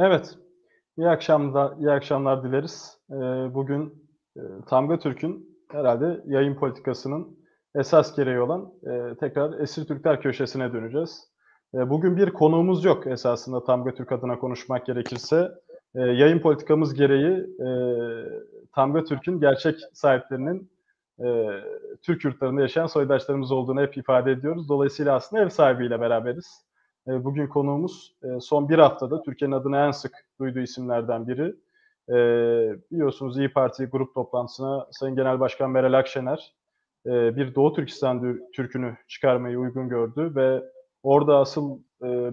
Evet, iyi akşamlar, iyi akşamlar dileriz. Ee, bugün e, Tamga Türk'ün herhalde yayın politikasının esas gereği olan e, tekrar Esir Türkler köşesine döneceğiz. E, bugün bir konuğumuz yok esasında Tamga Türk adına konuşmak gerekirse. Yayın politikamız gereği Tamga Türk'ün gerçek sahiplerinin Türk yurtlarında yaşayan soydaşlarımız olduğunu hep ifade ediyoruz. Dolayısıyla aslında ev sahibiyle beraberiz. E, bugün konuğumuz e, son bir haftada Türkiye'nin adını en sık duyduğu isimlerden biri. E, biliyorsunuz İyi Parti grup toplantısına Sayın Genel Başkan Meral Akşener bir Doğu Türkistan türkünü çıkarmayı uygun gördü ve orada asıl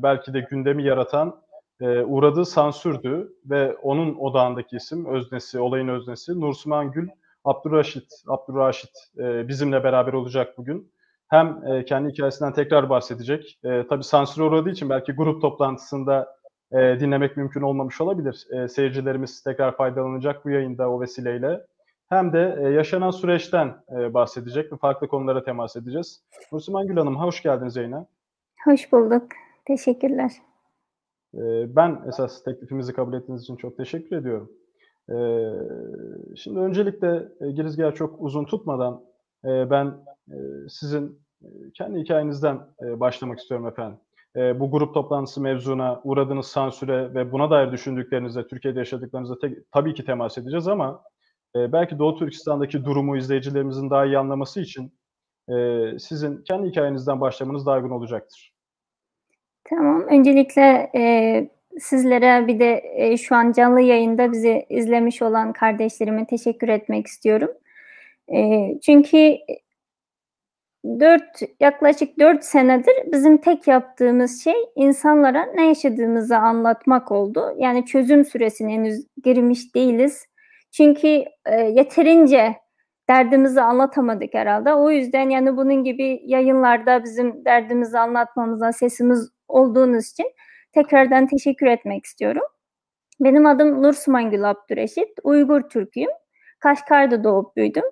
belki de gündemi yaratan uğradığı sansürdü ve onun odağındaki isim, öznesi, olayın öznesi Nursuman Gül Abdurraşit, Abdurraşit bizimle beraber olacak bugün hem e, kendi hikayesinden tekrar bahsedecek. E, tabii sansüre uğradığı için belki grup toplantısında e, dinlemek mümkün olmamış olabilir. E, seyircilerimiz tekrar faydalanacak bu yayında o vesileyle. Hem de e, yaşanan süreçten e, bahsedecek ve farklı konulara temas edeceğiz. Nursiman Gül Hanım, hoş geldiniz yayına. Hoş bulduk. Teşekkürler. E, ben esas teklifimizi kabul ettiğiniz için çok teşekkür ediyorum. E, şimdi öncelikle e, girizgahı çok uzun tutmadan e, ben e, sizin e, kendi hikayenizden e, başlamak istiyorum efendim. E, bu grup toplantısı mevzuna uğradığınız sansüre ve buna dair düşündüklerinize, Türkiye'de yaşadıklarınıza te- tabii ki temas edeceğiz ama e, belki Doğu Türkistan'daki durumu izleyicilerimizin daha iyi anlaması için e, sizin kendi hikayenizden başlamanız daha uygun olacaktır. Tamam. Öncelikle e, sizlere bir de e, şu an canlı yayında bizi izlemiş olan kardeşlerime teşekkür etmek istiyorum. E, çünkü 4 yaklaşık 4 senedir bizim tek yaptığımız şey insanlara ne yaşadığımızı anlatmak oldu. Yani çözüm süresine henüz girmiş değiliz. Çünkü e, yeterince derdimizi anlatamadık herhalde. O yüzden yani bunun gibi yayınlarda bizim derdimizi anlatmamıza sesimiz olduğunuz için tekrardan teşekkür etmek istiyorum. Benim adım Nur Sumangül Abdüreşit. Uygur Türk'üyüm. Kaşgar'da doğup büyüdüm.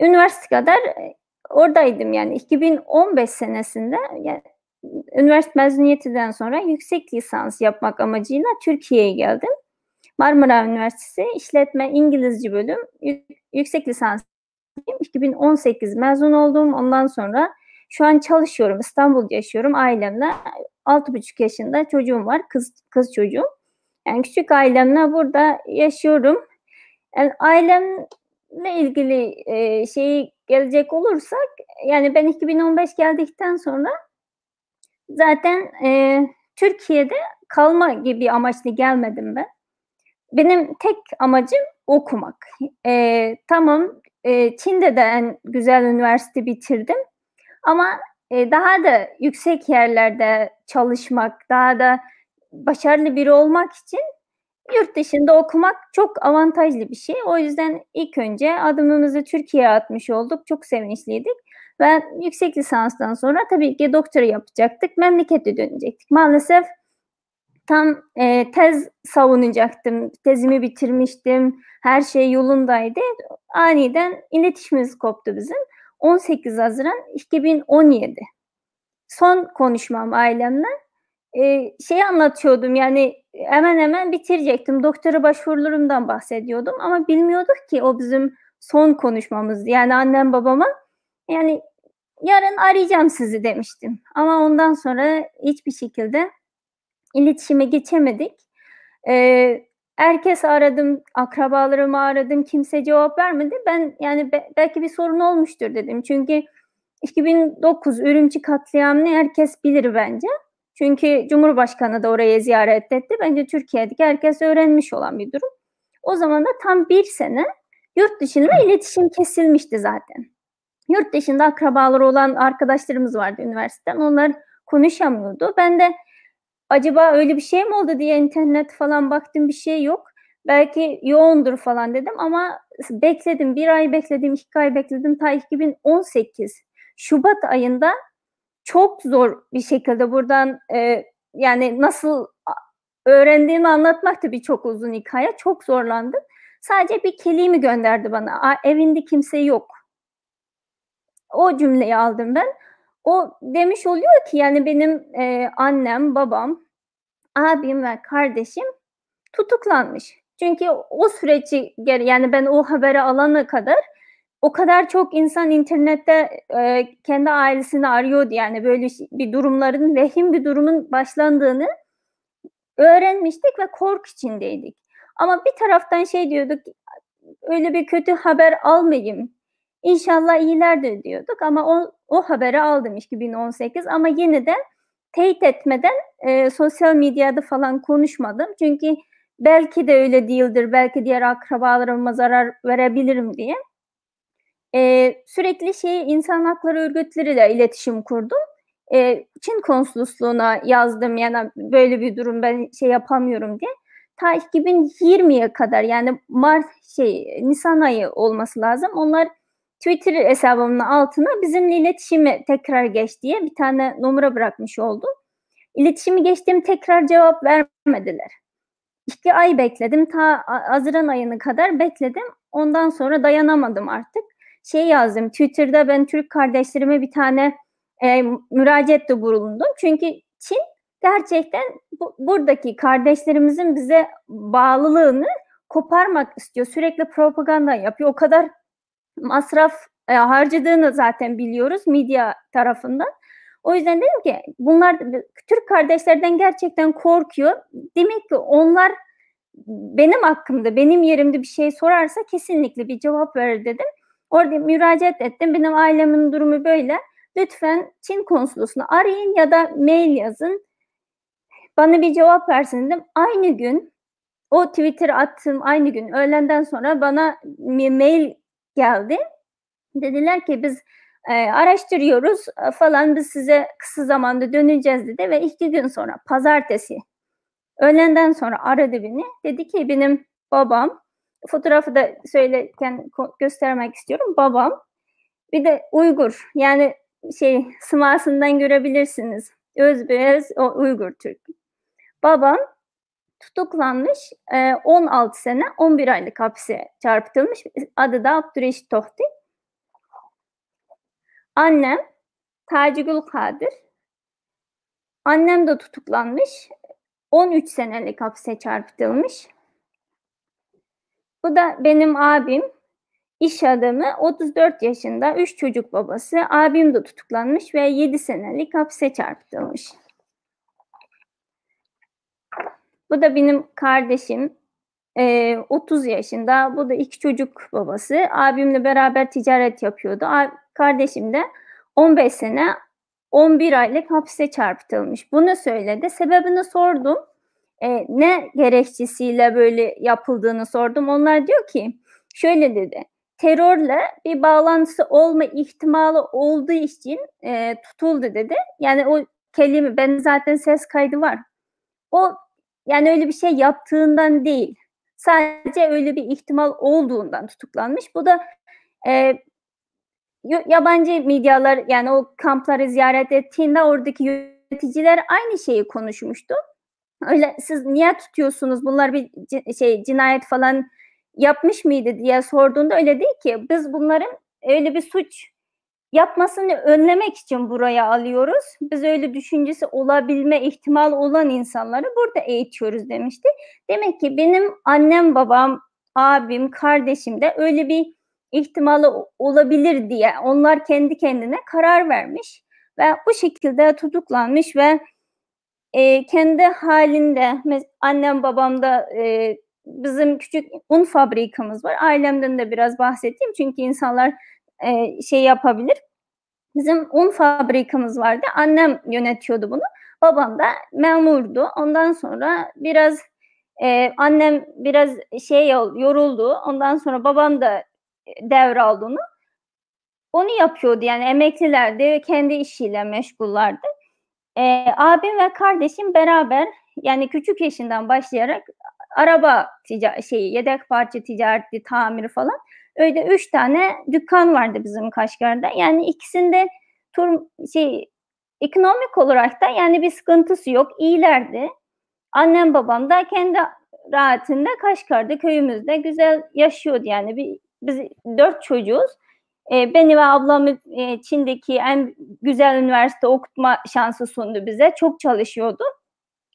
Üniversite kadar oradaydım yani 2015 senesinde yani üniversite mezuniyetinden sonra yüksek lisans yapmak amacıyla Türkiye'ye geldim. Marmara Üniversitesi İşletme İngilizce bölüm yüksek lisans 2018 mezun oldum. Ondan sonra şu an çalışıyorum. İstanbul'da yaşıyorum ailemle. 6,5 yaşında çocuğum var. Kız kız çocuğum. Yani küçük ailemle burada yaşıyorum. Yani ailemle ilgili e, şeyi gelecek olursak yani ben 2015 geldikten sonra zaten e, Türkiye'de kalma gibi amaçlı gelmedim ben. Benim tek amacım okumak. E, tamam e, Çin'de de en güzel üniversite bitirdim ama e, daha da yüksek yerlerde çalışmak, daha da başarılı biri olmak için yurt dışında okumak çok avantajlı bir şey. O yüzden ilk önce adımımızı Türkiye'ye atmış olduk. Çok sevinçliydik. Ve yüksek lisanstan sonra tabii ki doktora yapacaktık. Memlekete dönecektik. Maalesef tam e, tez savunacaktım. Tezimi bitirmiştim. Her şey yolundaydı. Aniden iletişimimiz koptu bizim. 18 Haziran 2017. Son konuşmam ailemle. Ee, şey anlatıyordum yani hemen hemen bitirecektim. Doktora başvurularımdan bahsediyordum ama bilmiyorduk ki o bizim son konuşmamızdı. Yani annem babama yani yarın arayacağım sizi demiştim. Ama ondan sonra hiçbir şekilde iletişime geçemedik. Ee, herkes aradım, akrabalarımı aradım, kimse cevap vermedi. Ben yani be, belki bir sorun olmuştur dedim. Çünkü 2009 Ürümçi katliamını herkes bilir bence. Çünkü Cumhurbaşkanı da oraya ziyaret etti. Bence Türkiye'deki herkes öğrenmiş olan bir durum. O zaman da tam bir sene yurt dışında iletişim kesilmişti zaten. Yurt dışında akrabaları olan arkadaşlarımız vardı üniversiteden. Onlar konuşamıyordu. Ben de acaba öyle bir şey mi oldu diye internet falan baktım bir şey yok. Belki yoğundur falan dedim ama bekledim. Bir ay bekledim, iki ay bekledim. Ta 2018 Şubat ayında çok zor bir şekilde buradan e, yani nasıl öğrendiğimi anlatmak da bir çok uzun hikaye. Çok zorlandım. Sadece bir kelime gönderdi bana. Evinde kimse yok. O cümleyi aldım ben. O demiş oluyor ki yani benim e, annem, babam, abim ve kardeşim tutuklanmış. Çünkü o süreci yani ben o haberi alana kadar o kadar çok insan internette e, kendi ailesini arıyordu yani böyle bir durumların vehim bir durumun başlandığını öğrenmiştik ve korku içindeydik. Ama bir taraftan şey diyorduk öyle bir kötü haber almayayım. İnşallah iyilerdir diyorduk ama o, o haberi aldım 2018 ama yine de teyit etmeden e, sosyal medyada falan konuşmadım. Çünkü belki de öyle değildir, belki diğer akrabalarıma zarar verebilirim diye. E, sürekli şey insan hakları örgütleriyle iletişim kurdum. E, Çin konsolosluğuna yazdım yani böyle bir durum ben şey yapamıyorum diye. Ta 2020'ye kadar yani Mart şey Nisan ayı olması lazım. Onlar Twitter hesabımın altına bizimle iletişimi tekrar geç diye bir tane numara bırakmış oldum. İletişimi geçtim tekrar cevap vermediler. İki ay bekledim. Ta Haziran ayını kadar bekledim. Ondan sonra dayanamadım artık. Şey yazdım. Twitter'da ben Türk kardeşlerime bir tane e, müracaette bulundum. Çünkü Çin gerçekten bu, buradaki kardeşlerimizin bize bağlılığını koparmak istiyor. Sürekli propaganda yapıyor. O kadar masraf e, harcadığını zaten biliyoruz medya tarafından. O yüzden dedim ki bunlar Türk kardeşlerden gerçekten korkuyor. Demek ki onlar benim hakkımda, benim yerimde bir şey sorarsa kesinlikle bir cevap verir dedim. Orada müracaat ettim. Benim ailemin durumu böyle. Lütfen Çin konsolosunu arayın ya da mail yazın. Bana bir cevap versin dedim. Aynı gün o Twitter attığım aynı gün öğlenden sonra bana mail geldi. Dediler ki biz e, araştırıyoruz falan biz size kısa zamanda döneceğiz dedi ve iki gün sonra pazartesi öğlenden sonra aradı beni. Dedi ki benim babam fotoğrafı da söylerken göstermek istiyorum. Babam bir de Uygur yani şey sımasından görebilirsiniz. Özbeyaz Uygur Türk. Babam tutuklanmış 16 sene 11 aylık hapse çarpıtılmış. Adı da Abdüreşit Tohti. Annem Tacigül Kadir. Annem de tutuklanmış. 13 senelik hapse çarpıtılmış. Bu da benim abim. İş adamı 34 yaşında 3 çocuk babası. Abim de tutuklanmış ve 7 senelik hapse çarpıtılmış. Bu da benim kardeşim. E, 30 yaşında. Bu da iki çocuk babası. Abimle beraber ticaret yapıyordu. Kardeşim de 15 sene 11 aylık hapse çarpıtılmış. Bunu söyledi. Sebebini sordum. E, ne gerekçesiyle böyle yapıldığını sordum. Onlar diyor ki şöyle dedi. Terörle bir bağlantısı olma ihtimali olduğu için e, tutuldu dedi. Yani o kelime ben zaten ses kaydı var. O yani öyle bir şey yaptığından değil. Sadece öyle bir ihtimal olduğundan tutuklanmış. Bu da e, yabancı medyalar yani o kampları ziyaret ettiğinde oradaki yöneticiler aynı şeyi konuşmuştu. Öyle siz niye tutuyorsunuz? Bunlar bir şey cinayet falan yapmış mıydı diye sorduğunda öyle değil ki. Biz bunların öyle bir suç yapmasını önlemek için buraya alıyoruz. Biz öyle düşüncesi olabilme ihtimal olan insanları burada eğitiyoruz demişti. Demek ki benim annem, babam, abim, kardeşim de öyle bir ihtimali olabilir diye onlar kendi kendine karar vermiş ve bu şekilde tutuklanmış ve e, kendi halinde annem babam da e, bizim küçük un fabrikamız var. Ailemden de biraz bahsedeyim çünkü insanlar e, şey yapabilir. Bizim un fabrikamız vardı. Annem yönetiyordu bunu. Babam da memurdu. Ondan sonra biraz e, annem biraz şey yoruldu. Ondan sonra babam da devraldı onu. Onu yapıyordu yani emeklilerdi kendi işiyle meşgullardı. E, abim ve kardeşim beraber yani küçük yaşından başlayarak araba tica şeyi yedek parça ticareti tamiri falan öyle üç tane dükkan vardı bizim Kaşgar'da. Yani ikisinde tur şey ekonomik olarak da yani bir sıkıntısı yok. iyilerdi. Annem babam da kendi rahatında Kaşgar'da köyümüzde güzel yaşıyordu yani bir biz dört çocuğuz. E, beni ve ablamı e, Çin'deki en güzel üniversite okutma şansı sundu bize. Çok çalışıyordu.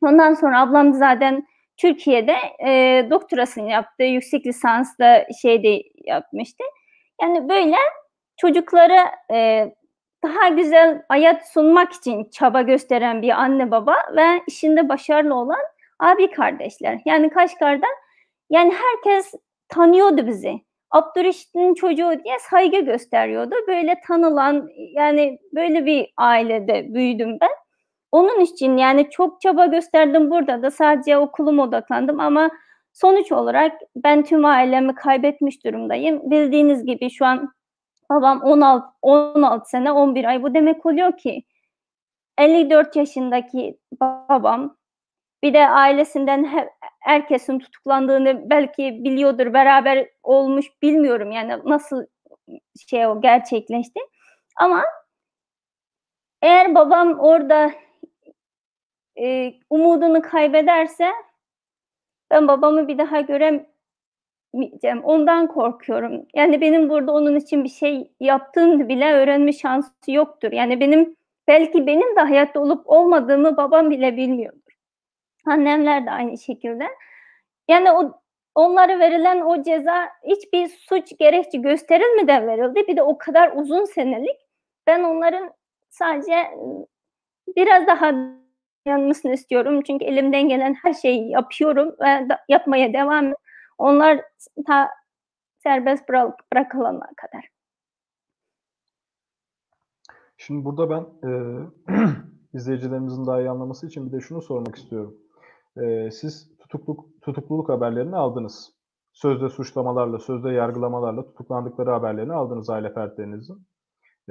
Ondan sonra ablam zaten Türkiye'de e, doktorasını yaptı. Yüksek lisans da şeyde yapmıştı. Yani böyle çocuklara e, daha güzel hayat sunmak için çaba gösteren bir anne baba ve işinde başarılı olan abi kardeşler. Yani Kaşgar'da yani herkes tanıyordu bizi. Abdurreşit'in çocuğu diye saygı gösteriyordu. Böyle tanılan yani böyle bir ailede büyüdüm ben. Onun için yani çok çaba gösterdim burada da sadece okuluma odaklandım ama sonuç olarak ben tüm ailemi kaybetmiş durumdayım. Bildiğiniz gibi şu an babam 16, 16 sene 11 ay bu demek oluyor ki 54 yaşındaki babam bir de ailesinden herkesin tutuklandığını belki biliyordur beraber olmuş bilmiyorum yani nasıl şey o gerçekleşti ama eğer babam orada e, umudunu kaybederse ben babamı bir daha göremeyeceğim. Ondan korkuyorum. Yani benim burada onun için bir şey yaptığını bile öğrenme şansı yoktur. Yani benim belki benim de hayatta olup olmadığımı babam bile bilmiyordur. Annemler de aynı şekilde. Yani o onlara verilen o ceza hiçbir suç gerekçe gösterilmeden verildi. Bir de o kadar uzun senelik. Ben onların sadece biraz daha yanmasını istiyorum. Çünkü elimden gelen her şeyi yapıyorum ve yapmaya devam. Onlar ta serbest bırak, bırakılana kadar. Şimdi burada ben e, izleyicilerimizin daha iyi anlaması için bir de şunu sormak istiyorum. E, siz tutukluk, tutukluluk haberlerini aldınız. Sözde suçlamalarla, sözde yargılamalarla tutuklandıkları haberlerini aldınız aile fertlerinizin.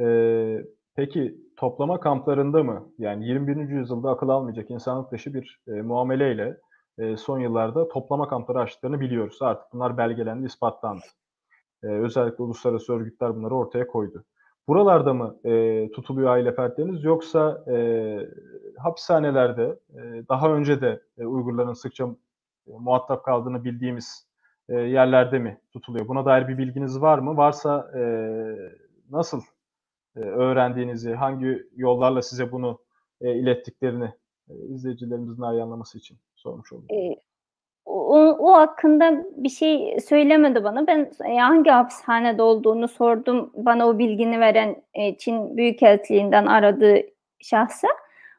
E, peki toplama kamplarında mı yani 21. yüzyılda akıl almayacak insanlık dışı bir e, muameleyle e, son yıllarda toplama kampları açtıklarını biliyoruz. Artık bunlar belgelendi, ispatlandı. E, özellikle uluslararası örgütler bunları ortaya koydu. Buralarda mı e, tutuluyor aile fertleriniz yoksa e, hapishanelerde e, daha önce de e, Uygurların sıkça e, muhatap kaldığını bildiğimiz e, yerlerde mi tutuluyor? Buna dair bir bilginiz var mı? Varsa e, nasıl e, öğrendiğinizi, hangi yollarla size bunu e, ilettiklerini e, izleyicilerimizin anlaması için sormuş oldum. E, o, o hakkında bir şey söylemedi bana. Ben e, hangi hapishanede olduğunu sordum. Bana o bilgini veren e, Çin Büyükelçiliğinden aradığı şahsa.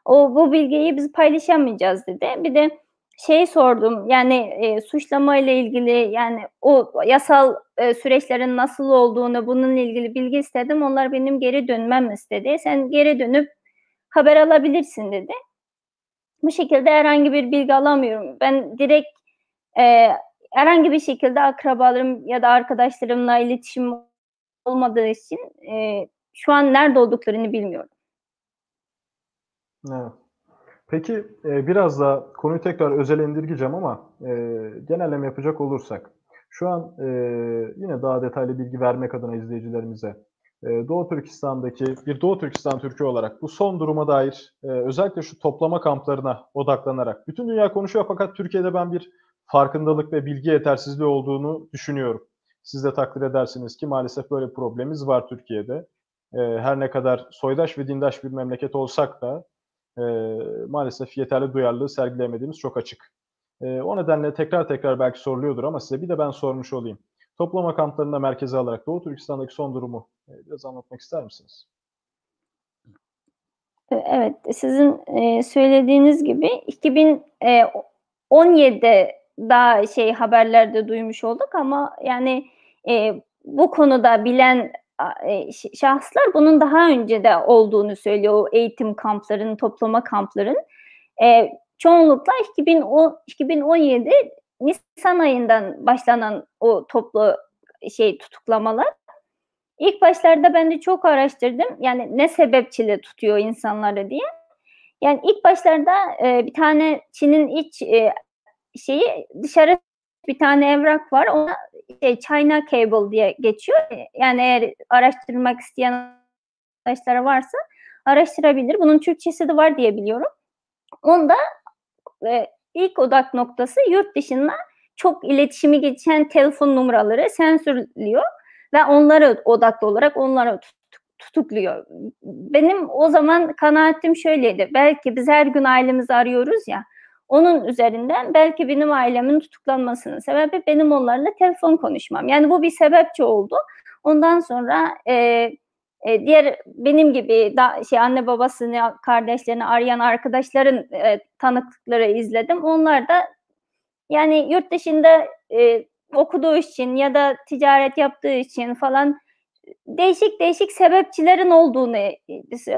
O bu bilgiyi biz paylaşamayacağız dedi. Bir de şey sordum yani e, suçlama ile ilgili yani o yasal e, süreçlerin nasıl olduğunu bununla ilgili bilgi istedim. Onlar benim geri dönmem istedi. Sen geri dönüp haber alabilirsin dedi. Bu şekilde herhangi bir bilgi alamıyorum. Ben direkt e, herhangi bir şekilde akrabalarım ya da arkadaşlarımla iletişim olmadığı için e, şu an nerede olduklarını bilmiyorum. Peki e, biraz da konuyu tekrar indirgeyeceğim ama e, genelleme yapacak olursak şu an e, yine daha detaylı bilgi vermek adına izleyicilerimize e, Doğu Türkistan'daki bir Doğu Türkistan Türkiye olarak bu son duruma dair e, özellikle şu toplama kamplarına odaklanarak bütün dünya konuşuyor fakat Türkiye'de ben bir farkındalık ve bilgi yetersizliği olduğunu düşünüyorum. Siz de takdir edersiniz ki maalesef böyle problemimiz var Türkiye'de. E, her ne kadar soydaş ve dindaş bir memleket olsak da e, maalesef yeterli duyarlılığı sergileyemediğimiz çok açık. E, o nedenle tekrar tekrar belki soruluyordur ama size bir de ben sormuş olayım. Toplama kamplarında merkeze alarak Doğu Türkistan'daki son durumu e, biraz anlatmak ister misiniz? Evet, sizin e, söylediğiniz gibi 2017'de daha şey haberlerde duymuş olduk ama yani e, bu konuda bilen e, şahıslar bunun daha önce de olduğunu söylüyor o eğitim kamplarının, toplama kampların. E, çoğunlukla 2010, 2017 Nisan ayından başlanan o toplu şey tutuklamalar. İlk başlarda ben de çok araştırdım. Yani ne sebepçile tutuyor insanları diye. Yani ilk başlarda e, bir tane Çin'in iç e, şeyi dışarı bir tane evrak var. Ona şey, China Cable diye geçiyor. Yani eğer araştırmak isteyen arkadaşlara varsa araştırabilir. Bunun Türkçesi de var diye biliyorum. Onda e, ilk odak noktası yurt dışında çok iletişimi geçen telefon numaraları sensörlüyor ve onlara odaklı olarak onlara tutukluyor. Benim o zaman kanaatim şöyleydi. Belki biz her gün ailemizi arıyoruz ya Onun üzerinden belki benim ailemin tutuklanmasının sebebi benim onlarla telefon konuşmam. Yani bu bir sebepçi oldu. Ondan sonra e, e, diğer benim gibi da, şey anne babasını, kardeşlerini arayan arkadaşların e, tanıklıkları izledim. Onlar da yani yurt dışında e, okuduğu için ya da ticaret yaptığı için falan değişik değişik sebepçilerin olduğunu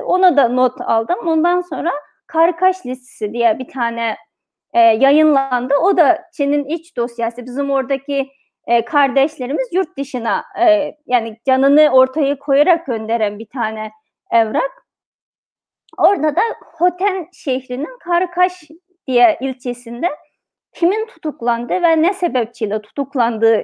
ona da not aldım. Ondan sonra Karkaş listesi diye bir tane e, yayınlandı. O da Çin'in iç dosyası. Bizim oradaki e, kardeşlerimiz yurt dışına e, yani canını ortaya koyarak gönderen bir tane evrak. Orada da Hoten şehrinin Karkaş diye ilçesinde kimin tutuklandığı ve ne sebepçiyle tutuklandığı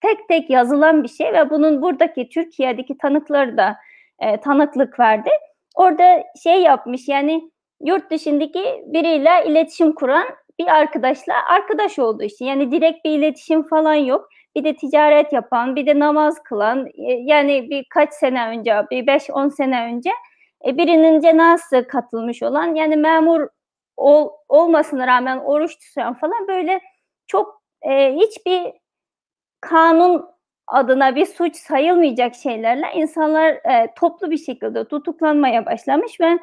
tek tek yazılan bir şey ve bunun buradaki Türkiye'deki tanıkları da e, tanıklık verdi. Orada şey yapmış yani yurt dışındaki biriyle iletişim kuran bir arkadaşla arkadaş olduğu için yani direkt bir iletişim falan yok. Bir de ticaret yapan, bir de namaz kılan e, yani birkaç sene önce, bir 5-10 sene önce e, birinin cenazesi katılmış olan yani memur ol, olmasına rağmen oruç tutan falan böyle çok e, hiçbir kanun adına bir suç sayılmayacak şeylerle insanlar e, toplu bir şekilde tutuklanmaya başlamış ve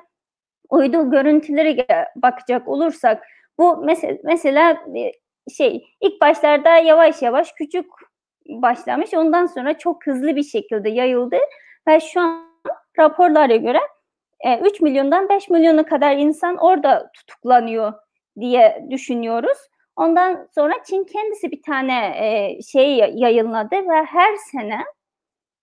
uydu görüntüleri bakacak olursak bu mesela, mesela şey ilk başlarda yavaş yavaş küçük başlamış ondan sonra çok hızlı bir şekilde yayıldı ve şu an raporlara göre 3 e, milyondan 5 milyona kadar insan orada tutuklanıyor diye düşünüyoruz. Ondan sonra Çin kendisi bir tane e, şey yayınladı ve her sene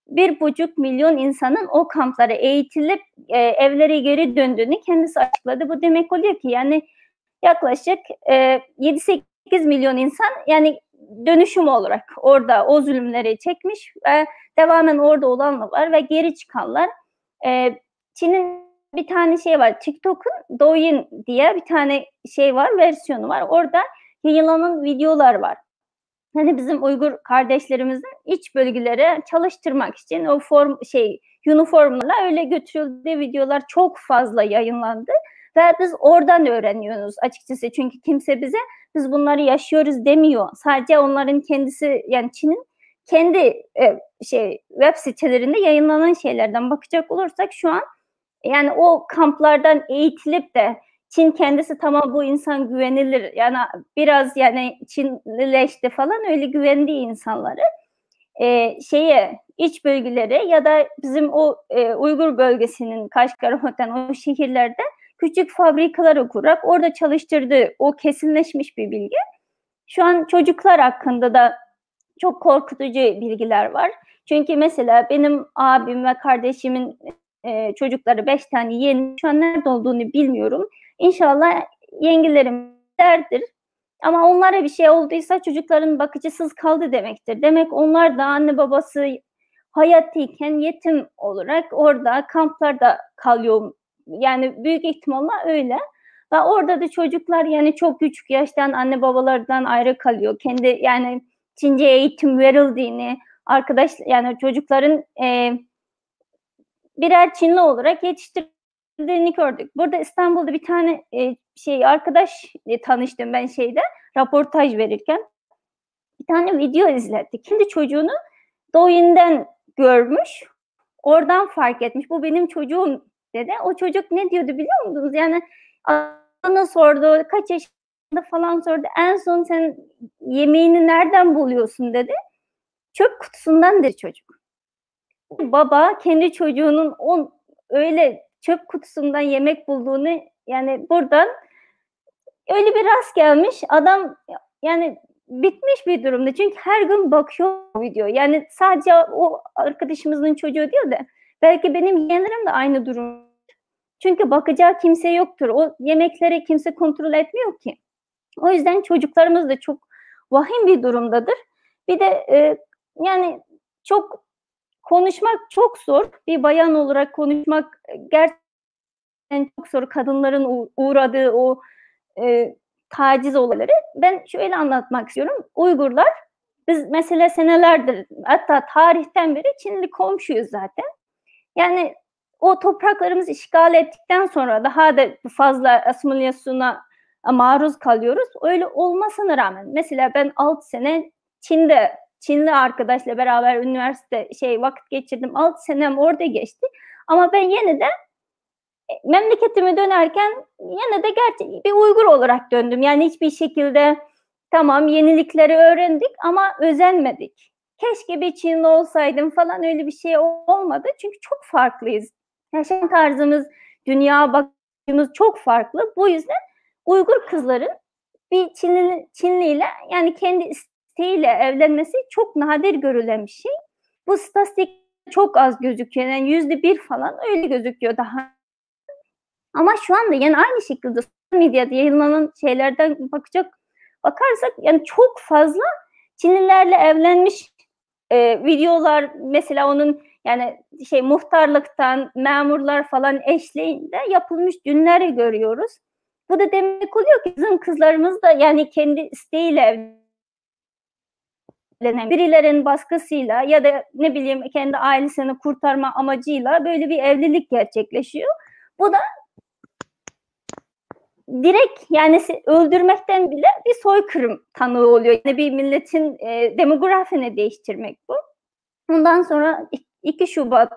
bir buçuk milyon insanın o kamplara eğitilip e, evlere geri döndüğünü kendisi açıkladı. Bu demek oluyor ki yani yaklaşık e, 7-8 milyon insan yani dönüşüm olarak orada o zulümleri çekmiş ve devamen orada olanlar var ve geri çıkanlar. E, Çin'in bir tane şey var. TikTok'un Douyin diye bir tane şey var, versiyonu var. Orada yayınlanan videolar var. Hani bizim Uygur kardeşlerimizin iç bölgeleri çalıştırmak için o form şey üniformla öyle götürüldüğü videolar çok fazla yayınlandı ve biz oradan öğreniyoruz açıkçası. Çünkü kimse bize biz bunları yaşıyoruz demiyor. Sadece onların kendisi yani Çin'in kendi e, şey web sitelerinde yayınlanan şeylerden bakacak olursak şu an yani o kamplardan eğitilip de Çin kendisi tamam bu insan güvenilir. Yani biraz yani Çinlileşti falan öyle güvendiği insanları. E, şeye iç bölgelere ya da bizim o e, Uygur bölgesinin Kaşgar, Hoten o şehirlerde küçük fabrikaları kurarak orada çalıştırdığı o kesinleşmiş bir bilgi. Şu an çocuklar hakkında da çok korkutucu bilgiler var. Çünkü mesela benim abim ve kardeşimin e, çocukları beş tane yeğeni şu an nerede olduğunu bilmiyorum. İnşallah yengelerim derdir. Ama onlara bir şey olduysa çocukların bakıcısız kaldı demektir. Demek onlar da anne babası hayattayken yetim olarak orada kamplarda kalıyor. Yani büyük ihtimalle öyle. Ve orada da çocuklar yani çok küçük yaştan anne babalardan ayrı kalıyor. Kendi yani Çince eğitim verildiğini, arkadaş yani çocukların e, birer Çinli olarak yetiştirildiğini gördük. Burada İstanbul'da bir tane e, şey arkadaş e, tanıştım ben şeyde raportaj verirken. Bir tane video izletti. Kendi çocuğunu Douyin'den görmüş. Oradan fark etmiş. Bu benim çocuğum dedi. O çocuk ne diyordu biliyor musunuz? Yani ana sordu. Kaç yaşında falan sordu. En son sen yemeğini nereden buluyorsun dedi. Çöp kutusundan dedi çocuk baba kendi çocuğunun on öyle çöp kutusundan yemek bulduğunu yani buradan öyle bir rast gelmiş adam yani bitmiş bir durumda. Çünkü her gün bakıyor video. Yani sadece o arkadaşımızın çocuğu değil de belki benim yeğenlerim de aynı durum. Çünkü bakacağı kimse yoktur. O yemekleri kimse kontrol etmiyor ki. O yüzden çocuklarımız da çok vahim bir durumdadır. Bir de e, yani çok konuşmak çok zor. Bir bayan olarak konuşmak e, gerçekten çok zor. Kadınların uğradığı o e, taciz olayları. Ben şöyle anlatmak istiyorum. Uygurlar biz mesela senelerdir hatta tarihten beri Çinli komşuyuz zaten. Yani o topraklarımızı işgal ettikten sonra daha da fazla asimilasyona maruz kalıyoruz. Öyle olmasına rağmen mesela ben 6 sene Çin'de Çinli arkadaşla beraber üniversite şey vakit geçirdim. 6 senem orada geçti. Ama ben yine de e, memleketime dönerken yine de gerçek bir Uygur olarak döndüm. Yani hiçbir şekilde tamam yenilikleri öğrendik ama özenmedik. Keşke bir Çinli olsaydım falan öyle bir şey olmadı. Çünkü çok farklıyız. Yaşam tarzımız, dünya bakışımız çok farklı. Bu yüzden Uygur kızların bir Çinli, Çinliyle yani kendi isteğiyle evlenmesi çok nadir görülen bir şey. Bu statistik çok az gözüküyor. Yani yüzde bir falan öyle gözüküyor daha. Ama şu anda yani aynı şekilde medyada yayınlanan şeylerden bakacak bakarsak yani çok fazla Çinlilerle evlenmiş e, videolar mesela onun yani şey muhtarlıktan memurlar falan eşliğinde yapılmış düğünleri görüyoruz. Bu da demek oluyor ki bizim kızlarımız da yani kendi isteğiyle evlenen birilerin baskısıyla ya da ne bileyim kendi ailesini kurtarma amacıyla böyle bir evlilik gerçekleşiyor. Bu da direkt yani öldürmekten bile bir soykırım tanığı oluyor. Yani bir milletin e, demografini değiştirmek bu. Ondan sonra 2 Şubat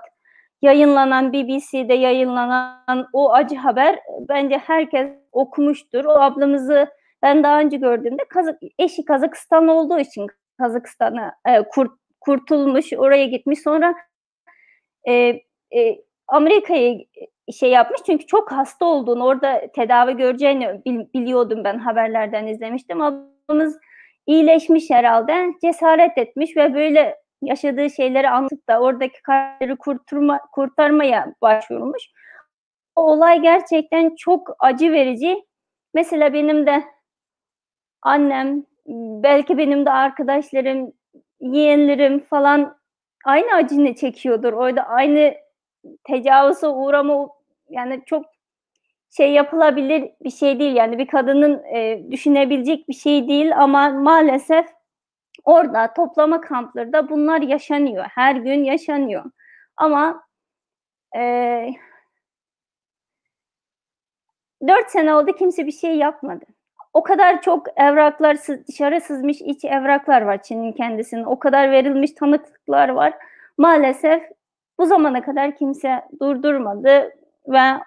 yayınlanan BBC'de yayınlanan o acı haber bence herkes okumuştur. O ablamızı ben daha önce gördüğümde Kazak, eşi Kazakistan olduğu için Kazakistan'a e, kurt, kurtulmuş, oraya gitmiş. Sonra e, e, Amerika'ya şey yapmış çünkü çok hasta olduğunu, orada tedavi göreceğini bil, biliyordum ben haberlerden izlemiştim. Ablamız iyileşmiş herhalde, cesaret etmiş ve böyle yaşadığı şeyleri anlatıp da oradaki kalpleri kurtarma, kurtarmaya başvurmuş. O olay gerçekten çok acı verici. Mesela benim de annem, belki benim de arkadaşlarım, yeğenlerim falan aynı acını çekiyordur. Orada aynı tecavüze uğrama yani çok şey yapılabilir bir şey değil. Yani bir kadının e, düşünebilecek bir şey değil ama maalesef orada toplama kamplarında bunlar yaşanıyor. Her gün yaşanıyor. Ama e, 4 sene oldu kimse bir şey yapmadı. O kadar çok evraklar dışarı sızmış iç evraklar var Çin'in kendisinin. O kadar verilmiş tanıklıklar var. Maalesef bu zamana kadar kimse durdurmadı ve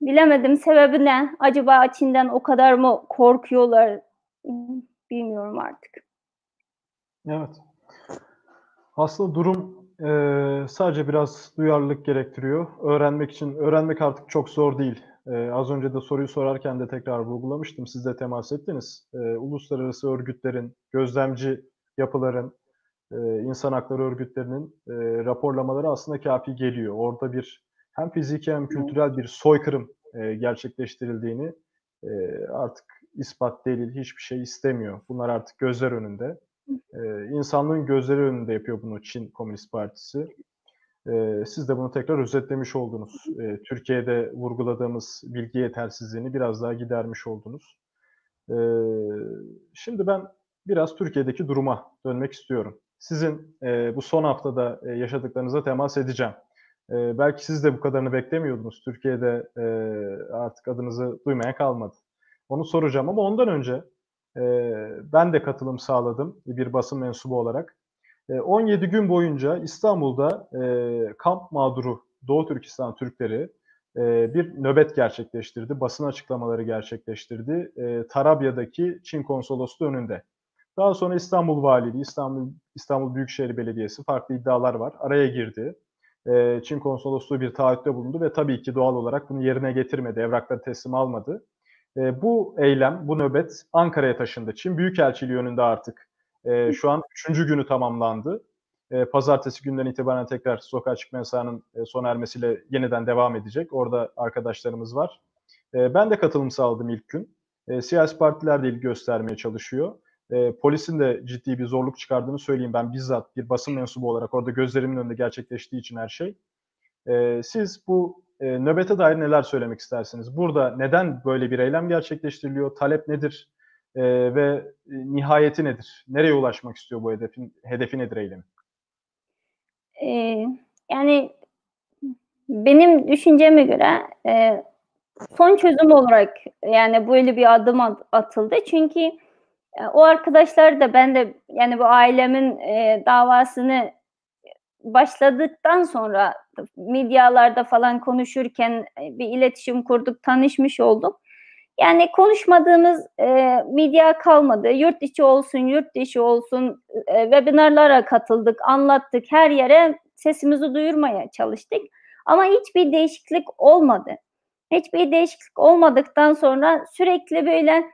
bilemedim sebebi ne? Acaba Çin'den o kadar mı korkuyorlar? Bilmiyorum artık. Evet. Aslında durum e, sadece biraz duyarlılık gerektiriyor. Öğrenmek için, öğrenmek artık çok zor değil. E, az önce de soruyu sorarken de tekrar vurgulamıştım. Siz de temas ettiniz. E, uluslararası örgütlerin, gözlemci yapıların, e, insan hakları örgütlerinin e, raporlamaları aslında kafi geliyor. Orada bir hem fiziki hem kültürel bir soykırım e, gerçekleştirildiğini e, artık ispat, delil hiçbir şey istemiyor. Bunlar artık gözler önünde. E, insanlığın gözleri önünde yapıyor bunu Çin Komünist Partisi. E, siz de bunu tekrar özetlemiş oldunuz. E, Türkiye'de vurguladığımız bilgi yetersizliğini biraz daha gidermiş oldunuz. E, şimdi ben biraz Türkiye'deki duruma dönmek istiyorum. Sizin e, bu son haftada e, yaşadıklarınıza temas edeceğim. E, belki siz de bu kadarını beklemiyordunuz. Türkiye'de e, artık adınızı duymaya kalmadı. Onu soracağım ama ondan önce e, ben de katılım sağladım bir basın mensubu olarak. E, 17 gün boyunca İstanbul'da e, kamp mağduru Doğu Türkistan Türkleri e, bir nöbet gerçekleştirdi. Basın açıklamaları gerçekleştirdi. E, Tarabya'daki Çin konsolosluğu önünde. Daha sonra İstanbul Valiliği, İstanbul İstanbul Büyükşehir Belediyesi farklı iddialar var. Araya girdi. E, Çin konsolosluğu bir taahhütte bulundu ve tabii ki doğal olarak bunu yerine getirmedi, evrakları teslim almadı. E, bu eylem, bu nöbet Ankara'ya taşındı. Çin Büyükelçiliği önünde artık e, şu an üçüncü günü tamamlandı. E, pazartesi günden itibaren tekrar sokağa çıkma yasağının e, sona ermesiyle yeniden devam edecek. Orada arkadaşlarımız var. E, ben de katılım sağladım ilk gün. E, siyasi partiler de ilgi göstermeye çalışıyor. E, polisin de ciddi bir zorluk çıkardığını söyleyeyim. Ben bizzat bir basın mensubu olarak orada gözlerimin önünde gerçekleştiği için her şey. E, siz bu e, nöbete dair neler söylemek istersiniz? Burada neden böyle bir eylem gerçekleştiriliyor? Talep nedir? E, ve e, nihayeti nedir? Nereye ulaşmak istiyor bu hedefin? Hedefi nedir eylemin? Ee, yani benim düşünceme göre e, son çözüm olarak yani böyle bir adım at- atıldı. Çünkü o arkadaşlar da ben de yani bu ailemin e, davasını başladıktan sonra medyalarda falan konuşurken e, bir iletişim kurduk, tanışmış olduk. Yani konuşmadığımız e, medya kalmadı. Yurt içi olsun, yurt dışı olsun e, webinarlara katıldık, anlattık. Her yere sesimizi duyurmaya çalıştık. Ama hiçbir değişiklik olmadı. Hiçbir değişiklik olmadıktan sonra sürekli böyle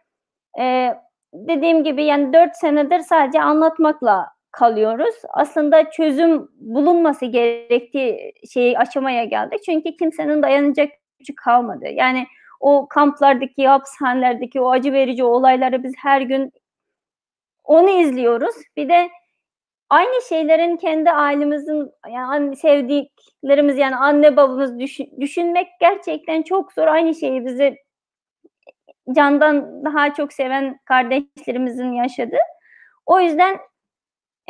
e, dediğim gibi yani dört senedir sadece anlatmakla kalıyoruz. Aslında çözüm bulunması gerektiği şeyi aşamaya geldik. Çünkü kimsenin dayanacak gücü kalmadı. Yani o kamplardaki, hapishanelerdeki o acı verici olayları biz her gün onu izliyoruz. Bir de aynı şeylerin kendi ailemizin yani sevdiklerimiz yani anne babamız düşün, düşünmek gerçekten çok zor. Aynı şeyi bizi candan daha çok seven kardeşlerimizin yaşadığı. O yüzden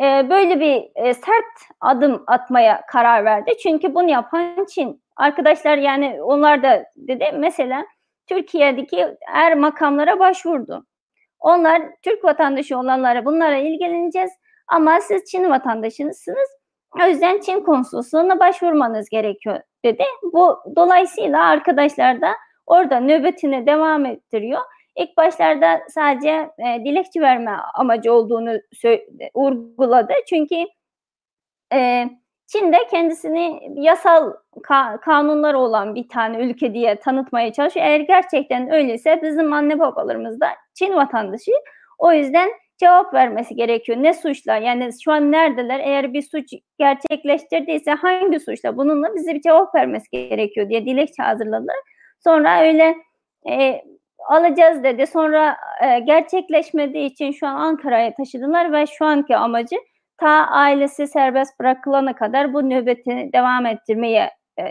e, böyle bir e, sert adım atmaya karar verdi. Çünkü bunu yapan Çin. Arkadaşlar yani onlar da dedi mesela Türkiye'deki er makamlara başvurdu. Onlar Türk vatandaşı olanlara bunlara ilgileneceğiz ama siz Çin vatandaşısınız. O yüzden Çin konsolosluğuna başvurmanız gerekiyor dedi. Bu dolayısıyla arkadaşlar da orada nöbetini devam ettiriyor. İlk başlarda sadece e, dilekçe verme amacı olduğunu vurguladı. Çünkü e, Çin de kendisini yasal ka- kanunları olan bir tane ülke diye tanıtmaya çalışıyor. Eğer gerçekten öyleyse bizim anne babalarımız da Çin vatandaşı. O yüzden cevap vermesi gerekiyor. Ne suçla? Yani şu an neredeler? Eğer bir suç gerçekleştirdiyse hangi suçla? Bununla bize bir cevap vermesi gerekiyor diye dilekçe hazırladılar. Sonra öyle e, alacağız dedi. Sonra e, gerçekleşmediği için şu an Ankara'ya taşıdılar ve şu anki amacı ta ailesi serbest bırakılana kadar bu nöbeti devam ettirmeye e,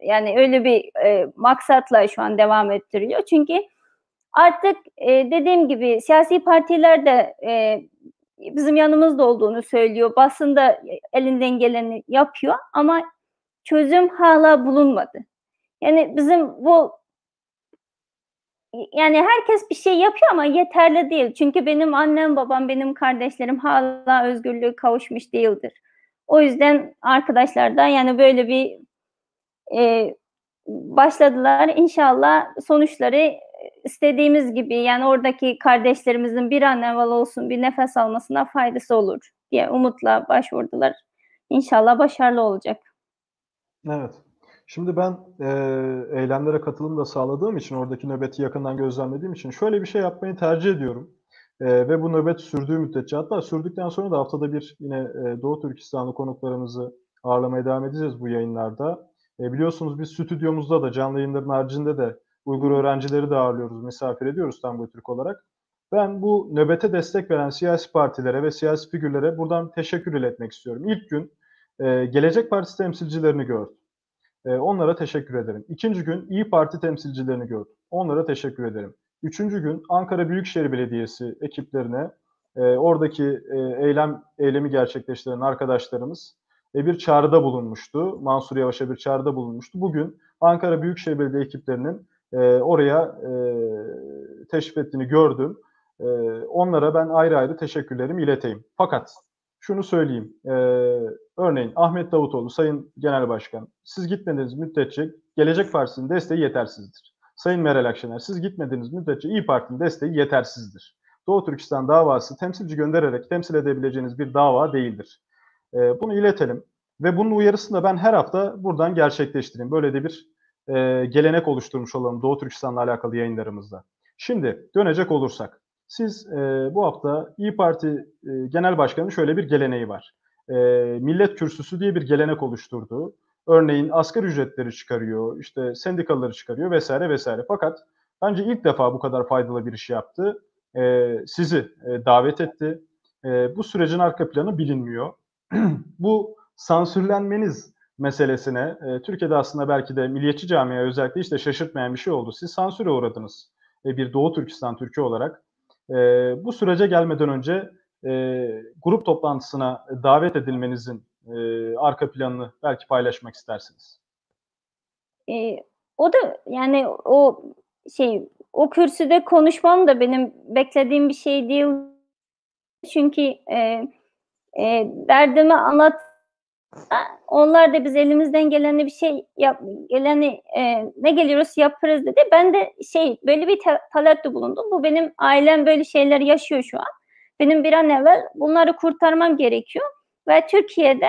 yani öyle bir e, maksatla şu an devam ettiriyor. Çünkü artık e, dediğim gibi siyasi partiler de e, bizim yanımızda olduğunu söylüyor. Basında elinden geleni yapıyor ama çözüm hala bulunmadı. Yani bizim bu yani herkes bir şey yapıyor ama yeterli değil. Çünkü benim annem, babam, benim kardeşlerim hala özgürlüğü kavuşmuş değildir. O yüzden arkadaşlar da yani böyle bir e, başladılar. İnşallah sonuçları istediğimiz gibi yani oradaki kardeşlerimizin bir an evvel olsun bir nefes almasına faydası olur diye umutla başvurdular. İnşallah başarılı olacak. Evet. Şimdi ben e, eylemlere katılım da sağladığım için, oradaki nöbeti yakından gözlemlediğim için şöyle bir şey yapmayı tercih ediyorum. E, ve bu nöbet sürdüğü müddetçe, hatta sürdükten sonra da haftada bir yine e, Doğu Türkistanlı konuklarımızı ağırlamaya devam edeceğiz bu yayınlarda. E, biliyorsunuz biz stüdyomuzda da, canlı yayınların haricinde de Uygur öğrencileri de ağırlıyoruz, misafir ediyoruz Tango Türk olarak. Ben bu nöbete destek veren siyasi partilere ve siyasi figürlere buradan teşekkür iletmek istiyorum. İlk gün e, Gelecek Partisi temsilcilerini gördüm. E, onlara teşekkür ederim. İkinci gün İyi Parti temsilcilerini gördüm. Onlara teşekkür ederim. Üçüncü gün Ankara Büyükşehir Belediyesi ekiplerine e, oradaki e, eylem eylemi gerçekleştiren arkadaşlarımız e, bir çağrıda bulunmuştu. Mansur Yavaş'a bir çağrıda bulunmuştu. Bugün Ankara Büyükşehir Belediye ekiplerinin oraya e, teşrif ettiğini gördüm. Onlara ben ayrı ayrı teşekkürlerimi ileteyim. Fakat şunu söyleyeyim. E, örneğin Ahmet Davutoğlu, Sayın Genel Başkan, siz gitmediğiniz müddetçe Gelecek Partisi'nin desteği yetersizdir. Sayın Meral Akşener, siz gitmediğiniz müddetçe İyi Parti'nin desteği yetersizdir. Doğu Türkistan davası temsilci göndererek temsil edebileceğiniz bir dava değildir. E, bunu iletelim. Ve bunun uyarısını da ben her hafta buradan gerçekleştireyim. Böyle de bir e, gelenek oluşturmuş olalım Doğu Türkistan'la alakalı yayınlarımızda. Şimdi dönecek olursak. Siz e, bu hafta İyi Parti e, Genel Başkanı'nın şöyle bir geleneği var. E, millet kürsüsü diye bir gelenek oluşturdu. Örneğin asgari ücretleri çıkarıyor, işte sendikaları çıkarıyor vesaire vesaire. Fakat bence ilk defa bu kadar faydalı bir iş yaptı. E, sizi e, davet etti. E, bu sürecin arka planı bilinmiyor. bu sansürlenmeniz meselesine e, Türkiye'de aslında belki de milliyetçi camiye özellikle işte şaşırtmayan bir şey oldu. Siz sansüre uğradınız e, bir Doğu Türkistan Türkiye olarak. E, bu sürece gelmeden önce e, grup toplantısına davet edilmenizin e, arka planını belki paylaşmak istersiniz. E, o da yani o şey o kürsüde konuşmam da benim beklediğim bir şey değil. Çünkü e, e, derdimi anlat onlar da biz elimizden geleni bir şey yap, geleni e, ne geliyoruz yaparız dedi. Ben de şey böyle bir ta- talepte bulundum. Bu benim ailem böyle şeyler yaşıyor şu an. Benim bir an evvel bunları kurtarmam gerekiyor ve Türkiye'de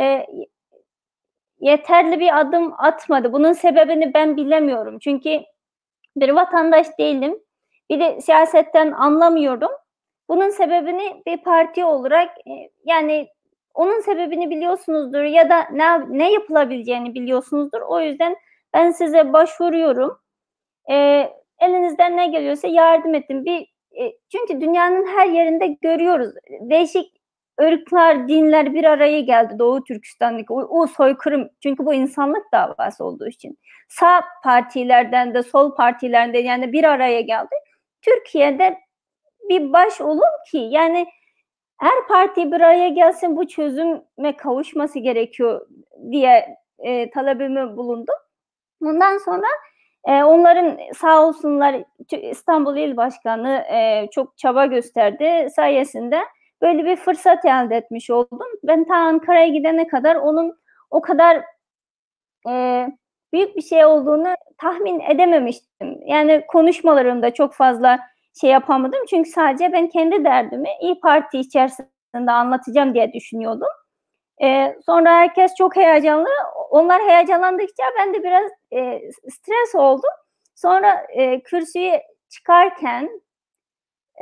e, yeterli bir adım atmadı. Bunun sebebini ben bilemiyorum. Çünkü bir vatandaş değilim. Bir de siyasetten anlamıyorum. Bunun sebebini bir parti olarak e, yani onun sebebini biliyorsunuzdur ya da ne, ne yapılabileceğini biliyorsunuzdur. O yüzden ben size başvuruyorum. E, elinizden ne geliyorsa yardım edin. Bir, e, çünkü dünyanın her yerinde görüyoruz. Değişik ırklar, dinler bir araya geldi Doğu Türkistan'daki o, o soykırım. Çünkü bu insanlık davası olduğu için. Sağ partilerden de sol partilerden de yani bir araya geldi. Türkiye'de bir baş olur ki yani her parti bir araya gelsin bu çözüme kavuşması gerekiyor diye e, talebimi bulundum. Bundan sonra e, onların sağ olsunlar İstanbul İl Başkanı e, çok çaba gösterdi sayesinde böyle bir fırsat elde etmiş oldum. Ben ta Ankara'ya gidene kadar onun o kadar e, büyük bir şey olduğunu tahmin edememiştim. Yani konuşmalarımda çok fazla şey yapamadım. Çünkü sadece ben kendi derdimi İyi Parti içerisinde anlatacağım diye düşünüyordum. Ee, sonra herkes çok heyecanlı. Onlar heyecanlandıkça ben de biraz e, stres oldum. Sonra e, kürsüye çıkarken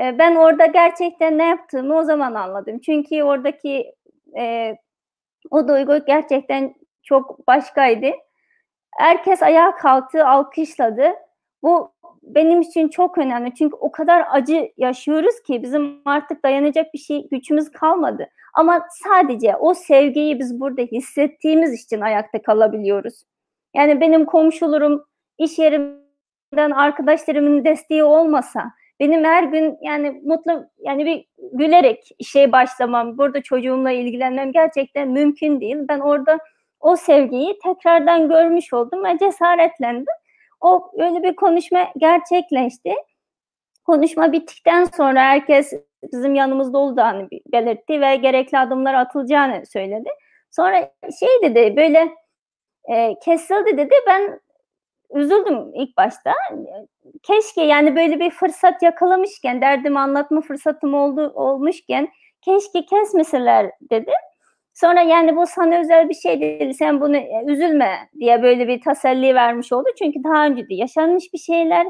e, ben orada gerçekten ne yaptığımı o zaman anladım. Çünkü oradaki e, o duygu gerçekten çok başkaydı. Herkes ayağa kalktı, alkışladı. Bu benim için çok önemli. Çünkü o kadar acı yaşıyoruz ki bizim artık dayanacak bir şey gücümüz kalmadı. Ama sadece o sevgiyi biz burada hissettiğimiz için ayakta kalabiliyoruz. Yani benim komşularım, iş yerimden arkadaşlarımın desteği olmasa, benim her gün yani mutlu yani bir gülerek işe başlamam, burada çocuğumla ilgilenmem gerçekten mümkün değil. Ben orada o sevgiyi tekrardan görmüş oldum ve cesaretlendim. O öyle bir konuşma gerçekleşti. Konuşma bittikten sonra herkes bizim yanımızda olduğunu belirtti ve gerekli adımlar atılacağını söyledi. Sonra şey dedi böyle e, kesildi dedi ben üzüldüm ilk başta. Keşke yani böyle bir fırsat yakalamışken derdimi anlatma fırsatım oldu olmuşken keşke kesmeseler dedim. Sonra yani bu sana özel bir şey değil, sen bunu e, üzülme diye böyle bir teselli vermiş oldu. Çünkü daha önce de yaşanmış bir şeyler.